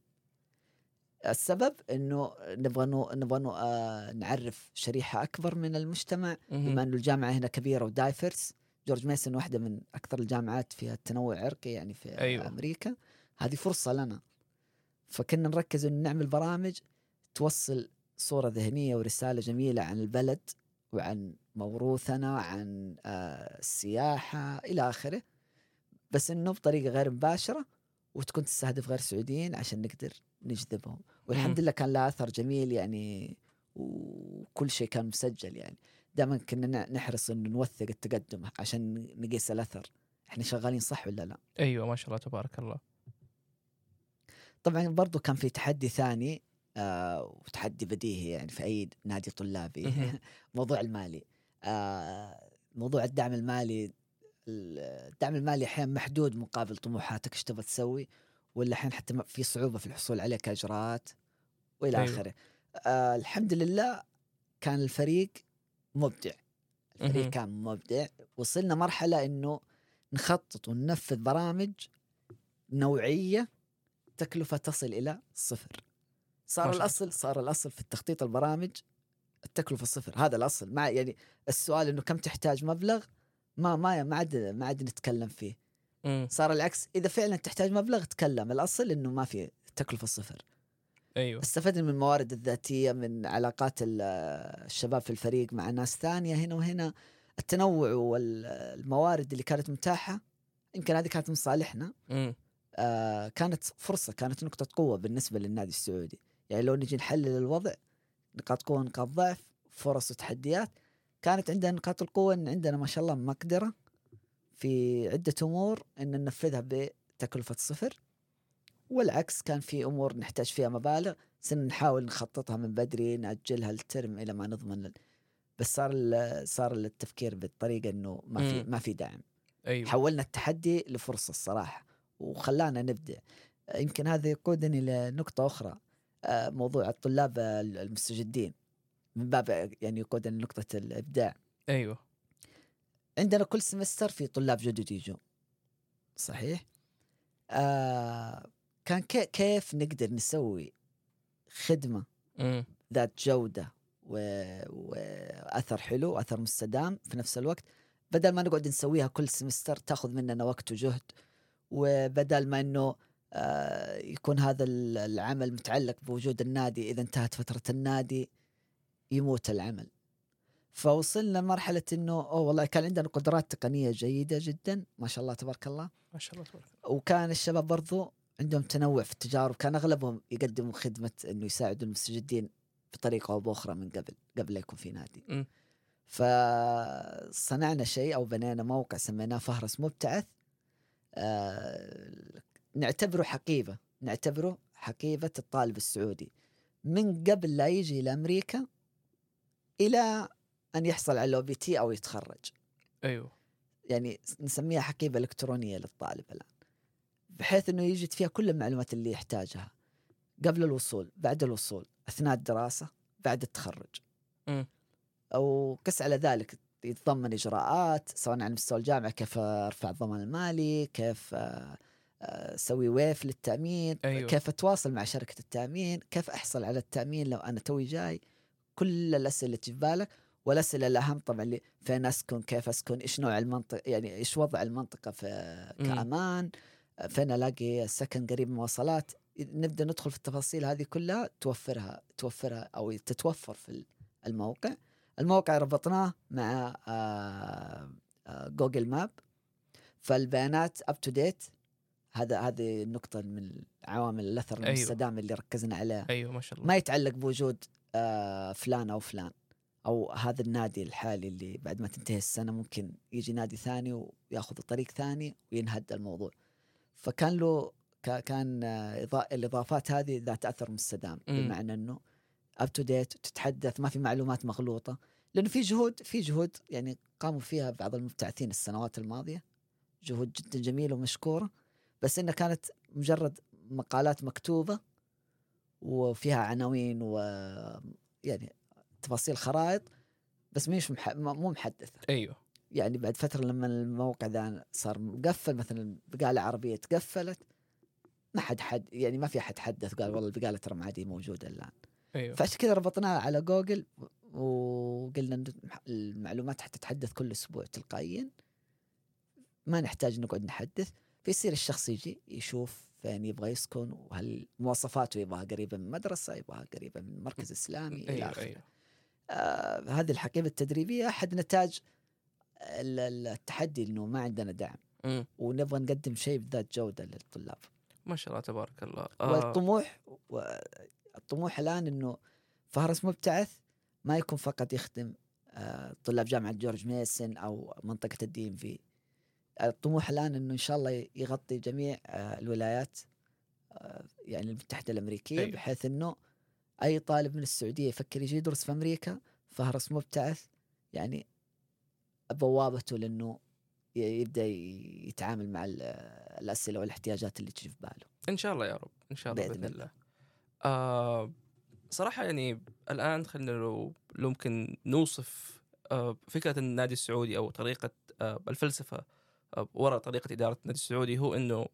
السبب إنه نبغى نبغى آه، نعرف شريحة أكبر من المجتمع. بما إنه الجامعة هنا كبيرة ودايفرس جورج ميسون واحدة من أكثر الجامعات فيها التنوع عرقي يعني في أيوة. أيوة. أمريكا هذه فرصة لنا فكنا نركز إنه نعمل برامج توصل صورة ذهنية ورسالة جميلة عن البلد وعن موروثنا عن آه، السياحة إلى آخره بس إنه بطريقة غير مباشرة وتكون تستهدف غير سعوديين عشان نقدر نجذبهم. والحمد. لله كان لها اثر جميل يعني وكل شيء كان مسجل يعني. دائما كنا نحرص إنه نوثق التقدم عشان نقيس الأثر. إحنا شغالين صح ولا لا؟ أيوه ما شاء الله تبارك الله. طبعا برضو كان في تحدي ثاني آه وتحدي بديهي يعني في أي نادي طلابي. موضوع المالي. آه موضوع الدعم المالي الدعم المالي أحيانا محدود مقابل طموحاتك إيش تبغى تسوي؟ ولا أحيانا حتى في صعوبة في الحصول عليه كإجراءات؟ وإلى أيوة. آخره. آه الحمد لله كان الفريق مبدع. الفريق مهم. كان مبدع. وصلنا مرحلة إنه نخطط وننفذ برامج نوعية تكلفة تصل إلى صفر. صار. الأصل صار الأصل في التخطيط البرامج التكلفة صفر. هذا الأصل. ما يعني السؤال إنه كم تحتاج مبلغ؟ ما ما ما عاد ما عاد نتكلم فيه. مم. صار العكس. إذا فعلا تحتاج مبلغ تكلم. الأصل إنه ما في تكلفة صفر أيوه. استفدنا من الموارد الذاتية من علاقات ال- الشباب في الفريق مع ناس ثانية هنا وهنا. التنوع والموارد اللي كانت متاحة يمكن هذه كانت من صالحنا. آه كانت فرصة كانت نقطة قوة بالنسبة للنادي السعودي. يعني لو نجي نحلل الوضع نقاط قوة نقاط ضعف فرص وتحديات كانت عندنا نقاط القوة إن عندنا ما شاء الله مقدرة في عدة أمور إن ننفذها بتكلفة صفر والعكس كان في أمور نحتاج فيها مبالغ صرنا نحاول نخططها من بدري نأجلها الترم إلى ما نضمن بس صار صار التفكير بالطريقة إنه ما في. ما في دعم أيوه. حولنا التحدي لفرصة الصراحة وخلانا نبدع يمكن هذا يقودني لنقطة أخرى آه، موضوع الطلاب المستجدين. من باب يعني يقودنا لنقطه الإبداع. أيوه. عندنا كل سمستر في طلاب جدد يجوا. صحيح؟ آه كان كي- كيف نقدر نسوي خدمة مم. ذات جودة و... وأثر حلو وأثر مستدام في نفس الوقت. بدل ما نقعد نسويها كل سمستر تأخذ مننا وقت وجهد. وبدل ما إنه آه، يكون هذا ال- العمل متعلق بوجود النادي إذا انتهت فترة النادي يموت العمل. فوصلنا لمرحلة إنه أوه والله كان عندنا قدرات تقنية جيدة جدا ما شاء الله تبارك الله. ما شاء الله تبارك الله. وكان الشباب برضو عندهم تنوع في التجارب كان أغلبهم يقدموا خدمة إنه يساعدوا المستجدين بطريقة أو بأخرى من قبل قبل لا يكون في نادي. مم. فصنعنا شيء أو بنينا موقع سميناه فهرس مبتعث. آه نعتبره حقيبة نعتبره حقيبة الطالب السعودي. من قبل لا يجي إلى أمريكا إلى أن يحصل على ال OPT أو يتخرج. أيوه. يعني نسميها حقيبه إلكترونية للطالب الآن. بحيث إنه يجد فيها كل المعلومات اللي يحتاجها. قبل الوصول بعد الوصول أثناء الدراسة بعد التخرج. أو قس على ذلك يتضمن إجراءات سواء على مستوى الجامعة كيف أرفع الضمان المالي كيف آه، آه، أسوي ويف للتأمين أيوة. كيف أتواصل مع شركة التأمين كيف أحصل على التأمين لو أنا توي جاي. كل الأسئلة اللي في بالك والأسئلة الاهم طبعا اللي فين أسكن كيف أسكن إيش نوع المنطقة يعني إيش وضع المنطقة في. كأمان فين ألاقي سكن قريب من مواصلات. نبدأ ندخل في التفاصيل هذه كلها توفرها توفرها أو تتوفر في الموقع. الموقع ربطناه مع آه، آه، Google Map فالبيانات up to date هذا هذه النقطة من عوامل الأثر أيوة. المستدام اللي ركزنا عليها. أيوه ما شاء الله. ما يتعلق بوجود آه، فلان أو فلان. أو هذا النادي الحالي اللي بعد ما تنتهي السنة ممكن يجي نادي ثاني وياخذ طريق ثاني وينهد الموضوع. فكان له كا- كان آه، الإضافات هذه ذات أثر مستدام. بمعنى أنه up to date تتحدث ما في معلومات مغلوطة. لأنه في جهود في جهود يعني قاموا فيها بعض المبتعثين السنوات الماضية. جهود جدا جميلة ومشكورة. بس إنها كانت مجرد مقالات مكتوبة وفيها عناوين و يعني تفاصيل خرائط بس مش مح... مو محدثة. أيوه. يعني بعد فترة لما الموقع ذا صار مقفل مثلا بقالة عربية تقفلت ما حد حد يعني ما في أحد حدث قال والله البقالة ترى ما عادي موجودة الآن. أيوه. فعشان كذا ربطناها على جوجل وقلنا إن المعلومات حتتحدث كل أسبوع تلقائيا. ما نحتاج نقعد نحدث. فيصير الشخص يجي يشوف فين يبغى يسكن وهل مواصفاته يبغاها قريبة من مدرسة يبغاها قريبة من مركز اسلامي إلى أيوه آخره. أيوه. آه هذه الحقيبة التدريبية أحد نتاج ال- ال- التحدي إنه ما عندنا دعم. مم. ونبغى نقدم شيء بذات جودة للطلاب. ما شاء الله تبارك الله. آه. والطموح الطموح الآن إنه فهرس مبتعث ما يكون فقط يخدم آه، طلاب جامعة جورج ميسن أو منطقة ال DMV الطموح الآن إنه إن شاء الله يغطي جميع آه، الولايات آه، يعني المتحدة الأمريكية أيوه. بحيث إنه أي طالب من السعودية يفكر يجي يدرس في أمريكا فهرس مبتعث يعني بوابته لإنه يبدأ يتعامل مع ال- الأسئلة والإحتياجات اللي تجي في باله إن شاء الله يا رب إن شاء الله بإذن بإذن, الله. الله آه صراحة يعني الآن خلينا لو لو ممكن نوصف آه فكرة النادي السعودي أو طريقة آه الفلسفة وراء طريقة إدارة النادي السعودي هو إنه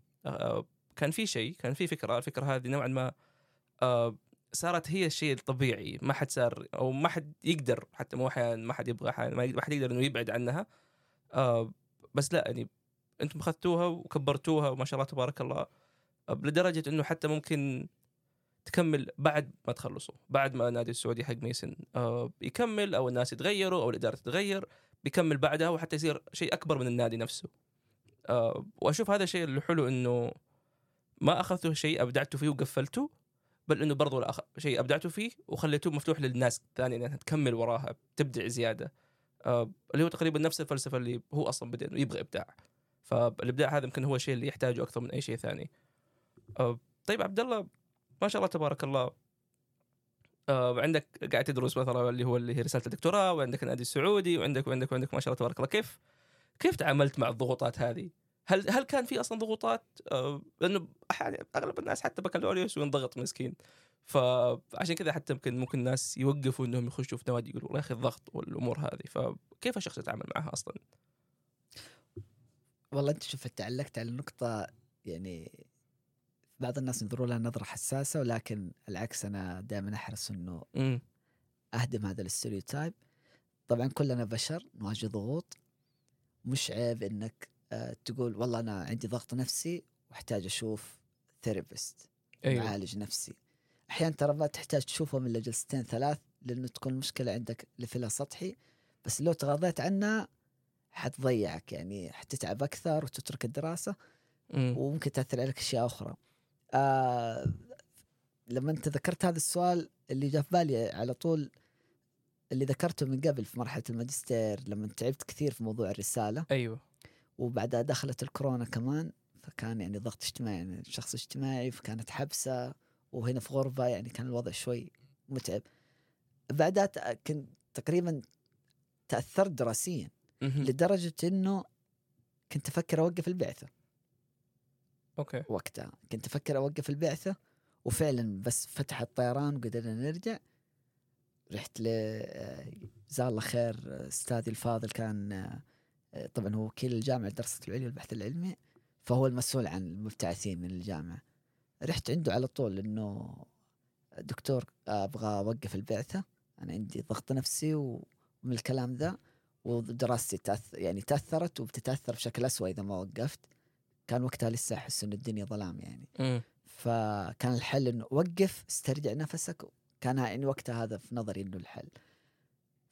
كان في شيء كان في فكرة الفكرة هذه نوعا ما صارت هي الشيء الطبيعي ما حد صار أو ما حد يقدر حتى مو أحيانا ما حد يبغى ما حد يقدر إنه يبعد عنها. بس لا يعني أنتم أخذتوها وكبرتوها وما شاء الله تبارك الله لدرجة إنه حتى ممكن تكمل بعد ما تخلصوا بعد ما النادي السعودي حق ميسن يكمل أو الناس يتغيروا أو الإدارة تتغير بيكمل بعدها وحتى يصير شيء أكبر من النادي نفسه. آه وأشوف هذا الشيء اللي حلو إنه ما أخذتوا شيء أبدعتوا فيه وقفلتوا بل إنه برضو الأخ... شيء أبدعتوا فيه وخليتوه مفتوح للناس الثانية إنها تكمل وراها تبدع زيادة. آه اللي هو تقريبا نفس الفلسفة اللي هو أصلا بدأ إنه يبغى إبداع. فالإبداع هذا يمكن هو الشيء اللي يحتاجه أكثر من أي شيء ثاني. آه طيب عبد الله ما شاء الله تبارك الله. عندك قاعد تدرس مثلا اللي هو اللي هي رسالة الدكتوراه وعندك النادي السعودي وعندك وعندك وعندك ما شاء الله تبارك الله. كيف؟ كيف تعاملت مع الضغوطات هذه؟ هل هل كان في أصلا ضغوطات؟ آه لأنه أحيانا أغلب الناس حتى بكالوريوس وينضغط مسكين فعشان كذا حتى يمكن ممكن الناس يوقفوا إنهم يخشوا في نوادي يقولوا والله يا أخي الضغط والأمور هذه فكيف الشخص يتعامل معها أصلا؟ والله أنت شوف تعلقت على نقطة يعني بعض الناس ينظروا لها نظرة حساسة ولكن العكس أنا دائما أحرص إنه أهدم هذا ال stereotype طبعا كلنا بشر نواجه ضغوط مش عيب إنك آه، تقول والله أنا عندي ضغط نفسي واحتاج أشوف therapist أيوه. معالج نفسي. أحيانا ترى ما تحتاج تشوفه من جلستين ثلاث لأنه تكون المشكلة عندك level ها سطحي. بس لو تغاضيت عنها حتضيعك يعني حتتعب أكثر وتترك الدراسة مم. وممكن تأثر عليك أشياء أخرى. آه لما أنت ذكرت هذا السؤال اللي جاء في بالي على طول اللي ذكرته من قبل في مرحلة الماجستير لما تعبت كثير في موضوع الرسالة. أيوه. وبعدها دخلت الكورونا كمان فكان يعني ضغط اجتماعي يعني شخص اجتماعي فكانت حبسة وهنا في غربه يعني كان الوضع شوي متعب. بعدها كنت تقريبا تأثرت دراسيا. لدرجة إنه كنت أفكر أوقف البعثة. أوكي. وقتها كنت أفكر أوقف البعثة وفعلا بس فتح الطيران وقدرنا نرجع. رحت ل جزاه الله خير أستاذي الفاضل كان طبعا هو وكيل الجامعة للدراسات العليا والبحث العلمي فهو المسؤول عن المبتعثين من الجامعة. رحت عنده على طول إنه دكتور أبغى أوقف البعثة أنا عندي ضغط نفسي ومن الكلام ذا ودراستي تأث... يعني تأثرت وبتتأثر بشكل اسوء إذا ما وقفت. كان وقتها لسه أحس انه الدنيا ظلام يعني. مم. فكان الحل إنه وقف استرجع نفسك كان يعني وقتها هذا في نظري إنه الحل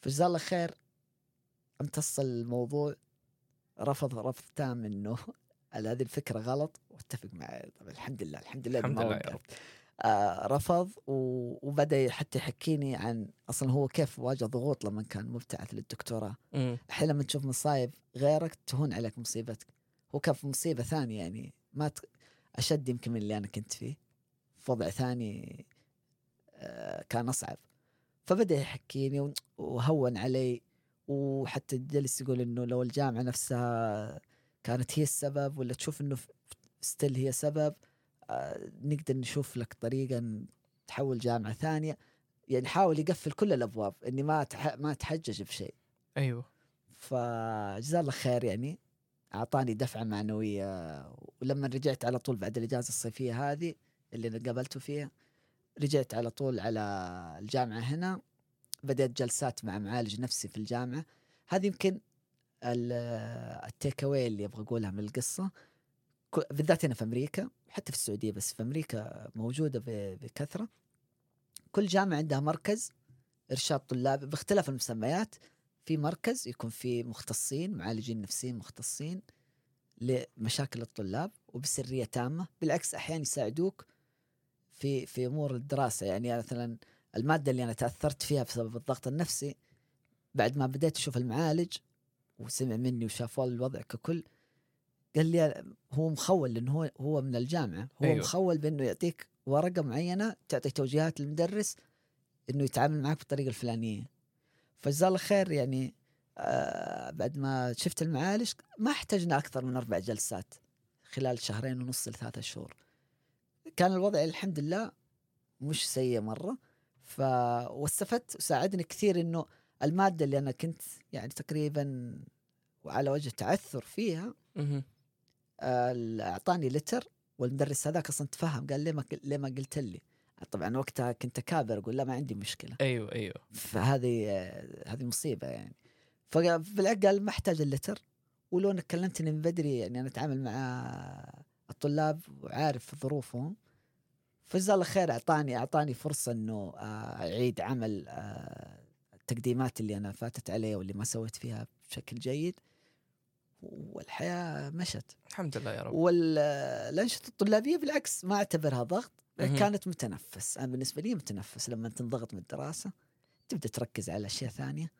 فجزاه الله خير امتص الموضوع رفض رفض تام إنه هذه الفكرة غلط واتفق معي طبعا الحمد لله الحمد لله الحمد لله يا وقف. آه رفض. وبدأ حتى يحكيني عن أصلا هو كيف واجه ضغوط لما كان مبتعث للدكتوراه. أحيانا لما تشوف مصايب غيرك تهون عليك مصيبتك هو كان في مصيبة ثانية يعني ما ت... أشد يمكن من اللي أنا كنت فيه في وضع ثاني كان أصعب. فبدأ يحكيني ون- وهون علي. وحتى جلس يقول إنه لو الجامعة نفسها كانت هي السبب ولا تشوف إنه ستيل هي سبب آه، نقدر نشوف لك طريقة تحول جامعة ثانية. يعني حاول يقفل كل الأبواب إني ما ما أتحجج بشيء. أيوه. فجزاه الله خير يعني. أعطاني دفعة معنوية. ولما رجعت على طول بعد الإجازة الصيفية هذه اللي قابلته فيها رجعت على طول على الجامعة هنا بدأت جلسات مع معالج نفسي في الجامعة. هذه يمكن ال- التيك أواي اللي أبغى أقولها من القصة. بالذات هنا في أمريكا حتى في السعودية بس في أمريكا موجودة بكثرة. كل جامعة عندها مركز إرشاد طلاب باختلاف المسميات. في مركز يكون فيه مختصين معالجين نفسيين مختصين لمشاكل الطلاب وبسرية تامة. بالعكس أحيانا يساعدوك في في أمور الدراسة. يعني مثلا المادة اللي أنا تأثرت فيها بسبب الضغط النفسي بعد ما بديت أشوف المعالج وسمع مني وشاف الوضع ككل قال لي هو مخول لأنه هو هو من الجامعة. هو أيوه. مخول بأنه يعطيك ورقة معينة تعطي توجيهات للمدرس إنه يتعامل معك بالطريقة الفلانية. فجزاه الله خير يعني آه بعد ما شفت المعالج ما احتجنا أكثر من أربع جلسات خلال شهرين ونص لثلاثة شهور. كان الوضع الحمد لله مش سيء مرة. ف واستفدت وساعدني كثير إنه المادة اللي أنا كنت يعني تقريبا وعلى وجه تعثر فيها. آه، أعطاني لتر والمدرس هذاك أصلا تفهم قال ليه ما ليه ما قلت لي. طبعا وقتها كنت كابر أقول لا ما عندي مشكلة. أيوه أيوه. فهذه آه، هذه مصيبة يعني. فبالعكس قال ما احتاج اللتر ولو إنك كلمتني من بدري يعني أنا أتعامل مع الطلاب وعارف ظروفهم. فجزاه الله خير أعطاني أعطاني فرصة إنه آه، أعيد عمل آه، التقديمات اللي أنا فاتت عليها واللي ما سويت فيها بشكل جيد. والحياة مشت. الحمد لله يا رب. والانشطه الطلابية بالعكس ما أعتبرها ضغط. كانت متنفس. أنا بالنسبة لي متنفس. لما تنضغط من الدراسة تبدأ تركز على أشياء ثانية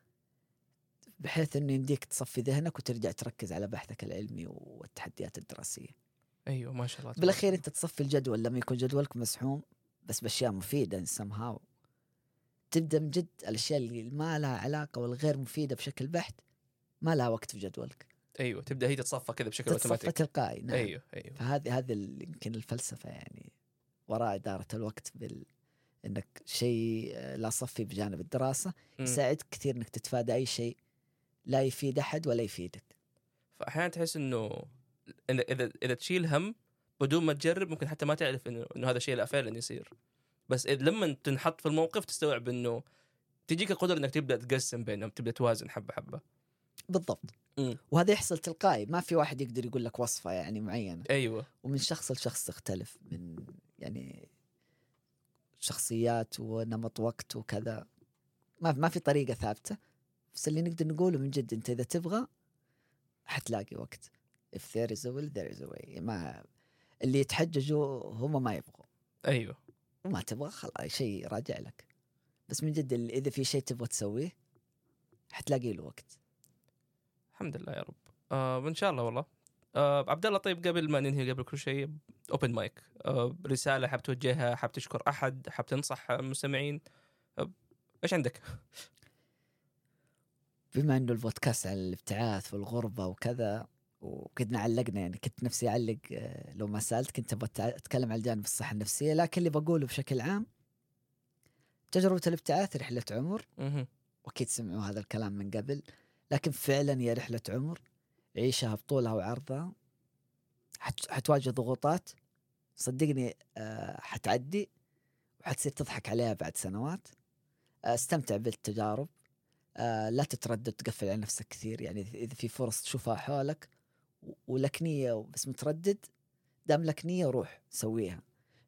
بحيث إنه يمديك تصفي ذهنك وترجع تركز على بحثك العلمي والتحديات الدراسية. أيوه ما شاء الله تبارك بالأخير أنت تصفي الجدول لما يكون جدولك مسحوم بس بأشياء مفيدة somehow. تبدأ من جد الأشياء اللي ما لها علاقة والغير مفيدة بشكل بحت ما لها وقت في جدولك. أيوه تبدأ هي تتصفى كذا بشكل تتصفى أوتوماتيك. تلقائي نعم. أيوه أيوه. فهذه هذه يمكن الفلسفة يعني وراء إدارة الوقت بال إنك شيء آه، لا صفي بجانب الدراسة. يساعدك كثير إنك تتفادى أي شيء لا يفيد أحد ولا يفيدك. فاحيانا تحس إنه اذا إذا تشيل هم بدون ما تجرب ممكن حتى ما تعرف انه إنه هذا الشيء لا فعلا يصير. بس لما تنحط في الموقف تستوعب إنه تجيك القدرة إنك تبدأ تقسم بينهم تبدأ توازن حبة حبة. بالضبط. مم. وهذا يحصل تلقائي ما في واحد يقدر يقول لك وصفة يعني معينة. أيوه. ومن شخص لشخص تختلف من يعني شخصيات ونمط وقت وكذا. ما ما في طريقة ثابتة. بس اللي نقدر نقوله من جد أنت إذا تبغى حتلاقي وقت. If there is a will there is a way. ما اللي يتحججوا هم ما يبغوا. أيوه. وما تبغى خلاص شيء راجع لك. بس من جد إذا في شيء تبغى تسويه حتلاقي له وقت. الحمد لله يا رب. آه وان شاء الله والله. آه عبد الله طيب قبل ما ننهي قبل كل شيء اوبن مايك آه رسالة حاب توجهها حاب تشكر أحد حاب تنصح المستمعين. آه إيش عندك؟ بما إنه البودكاست عن الابتعاث والغربة وكذا وكدنا علقنا يعني كنت نفسي أعلق آه، لو ما سألت كنت أبغى أتع- أتكلم عن الجانب الصحه النفسية لكن اللي بقوله بشكل عام تجربة الابتعاث رحلة عمر مهم. وأكيد سمعوا هذا الكلام من قبل لكن فعلا هي رحلة عمر عيشها بطولها وعرضها حت- حتواجه ضغوطات صدقني آه، حتعدي وحتصير تضحك عليها بعد سنوات آه، استمتع بالتجارب لا تتردد تقفل على نفسك كثير يعني إذا في فرص تشوفها حولك ولك نيه بس متردد دام لك نيه روح سويها.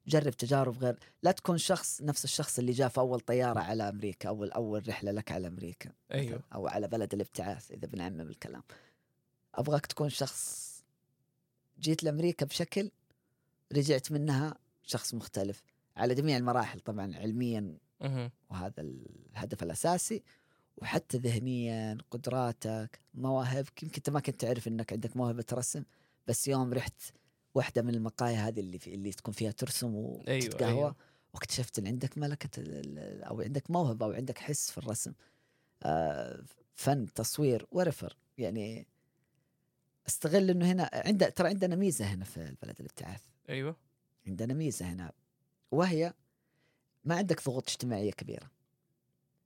جرب تجارب غير لا تكون شخص نفس الشخص اللي جاء في أول طيارة على أمريكا اول أول رحلة لك على أمريكا أيوه. أو على بلد الابتعاث إذا بنعمم الكلام. أبغاك تكون شخص جيت لأمريكا بشكل رجعت منها شخص مختلف على جميع المراحل طبعا علميا. وهذا الهدف الأساسي. وحتى ذهنيا قدراتك مواهبك يمكن أنت ما كنت تعرف إنك عندك موهبة رسم بس يوم رحت واحدة من المقاهي هذه اللي في اللي تكون فيها ترسم أيوه وتتقهوى أيوه. واكتشفت إن عندك ملكة أو عندك موهبة أو عندك حس في الرسم. آه، فن تصوير ورفر يعني أستغل إنه هنا عند ترى عندنا ميزة هنا في البلد الابتعاث. أيوه. عندنا ميزة هنا وهي ما عندك ضغوط اجتماعية كبيرة.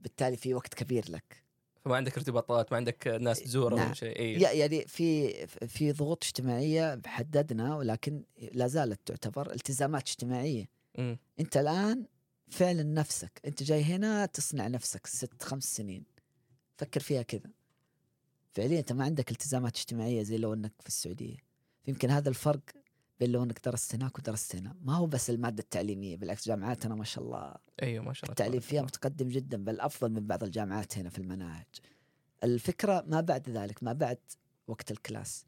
بالتالي في وقت كبير لك. فما عندك ارتباطات ما عندك ناس تزور نعم. أو شيء يا- يعني في في ضغوط اجتماعية حددنا ولكن لا زالت تعتبر التزامات اجتماعية. مم. أنت الآن فعلا نفسك أنت جاي هنا تصنع نفسك ست خمس سنين. فكر فيها كذا. فعليا أنت ما عندك التزامات اجتماعية زي لو إنك في السعودية. يمكن هذا الفرق بين لو انك درست هناك ودرست هنا. ما هو بس المادة التعليمية بالعكس جامعاتنا ما شاء الله أيوه ما شاء الله التعليم فيها. متقدم جدا بل أفضل من بعض الجامعات هنا في المناهج. الفكرة ما بعد ذلك ما بعد وقت الكلاس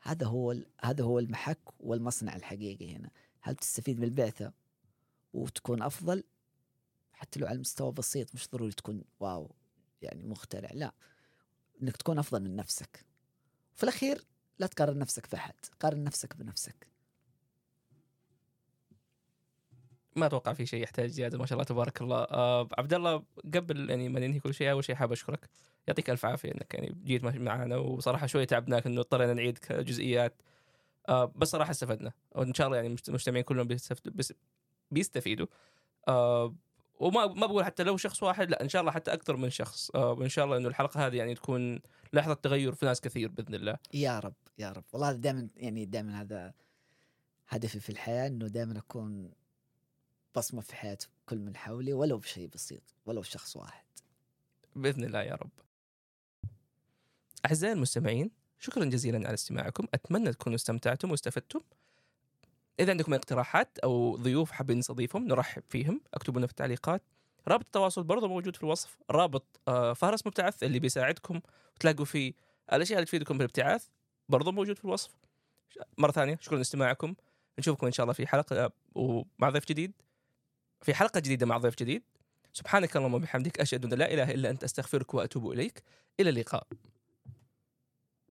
هذا هو هذا هو المحك والمصنع الحقيقي هنا. هل تستفيد من البعثة؟ وتكون أفضل؟ حتى لو على مستوى بسيط مش ضروري تكون واو يعني مخترع لا. إنك تكون أفضل من نفسك. في الأخير لا تقارن نفسك بأحد قارن نفسك بنفسك. ما أتوقع في شيء يحتاج زيادة ما شاء الله تبارك الله. آه عبد الله قبل يعني ما ننهي كل شيء أول شيء حاب أشكرك. يعطيك ألف عافية إنك يعني جيت معنا وصراحة شوي تعبناك إنه اضطرينا نعيد جزئيات آه بس صراحة استفدنا وإن شاء الله يعني المجت- المستمعين كلهم بيستفيدوا. آه وما ما بقول حتى لو شخص واحد لا إن شاء الله حتى أكثر من شخص. آه وإن شاء الله إنه الحلقة هذه يعني تكون لحظه تغير في ناس كثير بإذن الله. يا رب. يا رب والله دائما يعني دائما هذا هدفي في الحياة إنه دائما أكون بصمة في حياة كل من حولي ولو بشيء بسيط ولو شخص واحد بإذن الله يا رب. أعزائي المستمعين شكرا جزيلا على استماعكم، أتمنى تكونوا استمتعتم واستفدتم. إذا عندكم اقتراحات أو ضيوف حابين نستضيفهم نرحب فيهم، اكتبوا لنا في التعليقات. رابط التواصل برضه موجود في الوصف، رابط آه، فهرس مبتعث اللي بيساعدكم وتلاقوا فيه الأشياء اللي تفيدكم بالابتعاث برضه موجود في الوصف. مرة ثانية شكرا لاستماعكم، نشوفكم إن شاء الله في حلقة ومع ضيف جديد. في حلقة جديدة مع ضيف جديد. سبحانك اللهم وبحمدك أشهد أن لا إله إلا أنت أستغفرك وأتوب إليك إلى اللقاء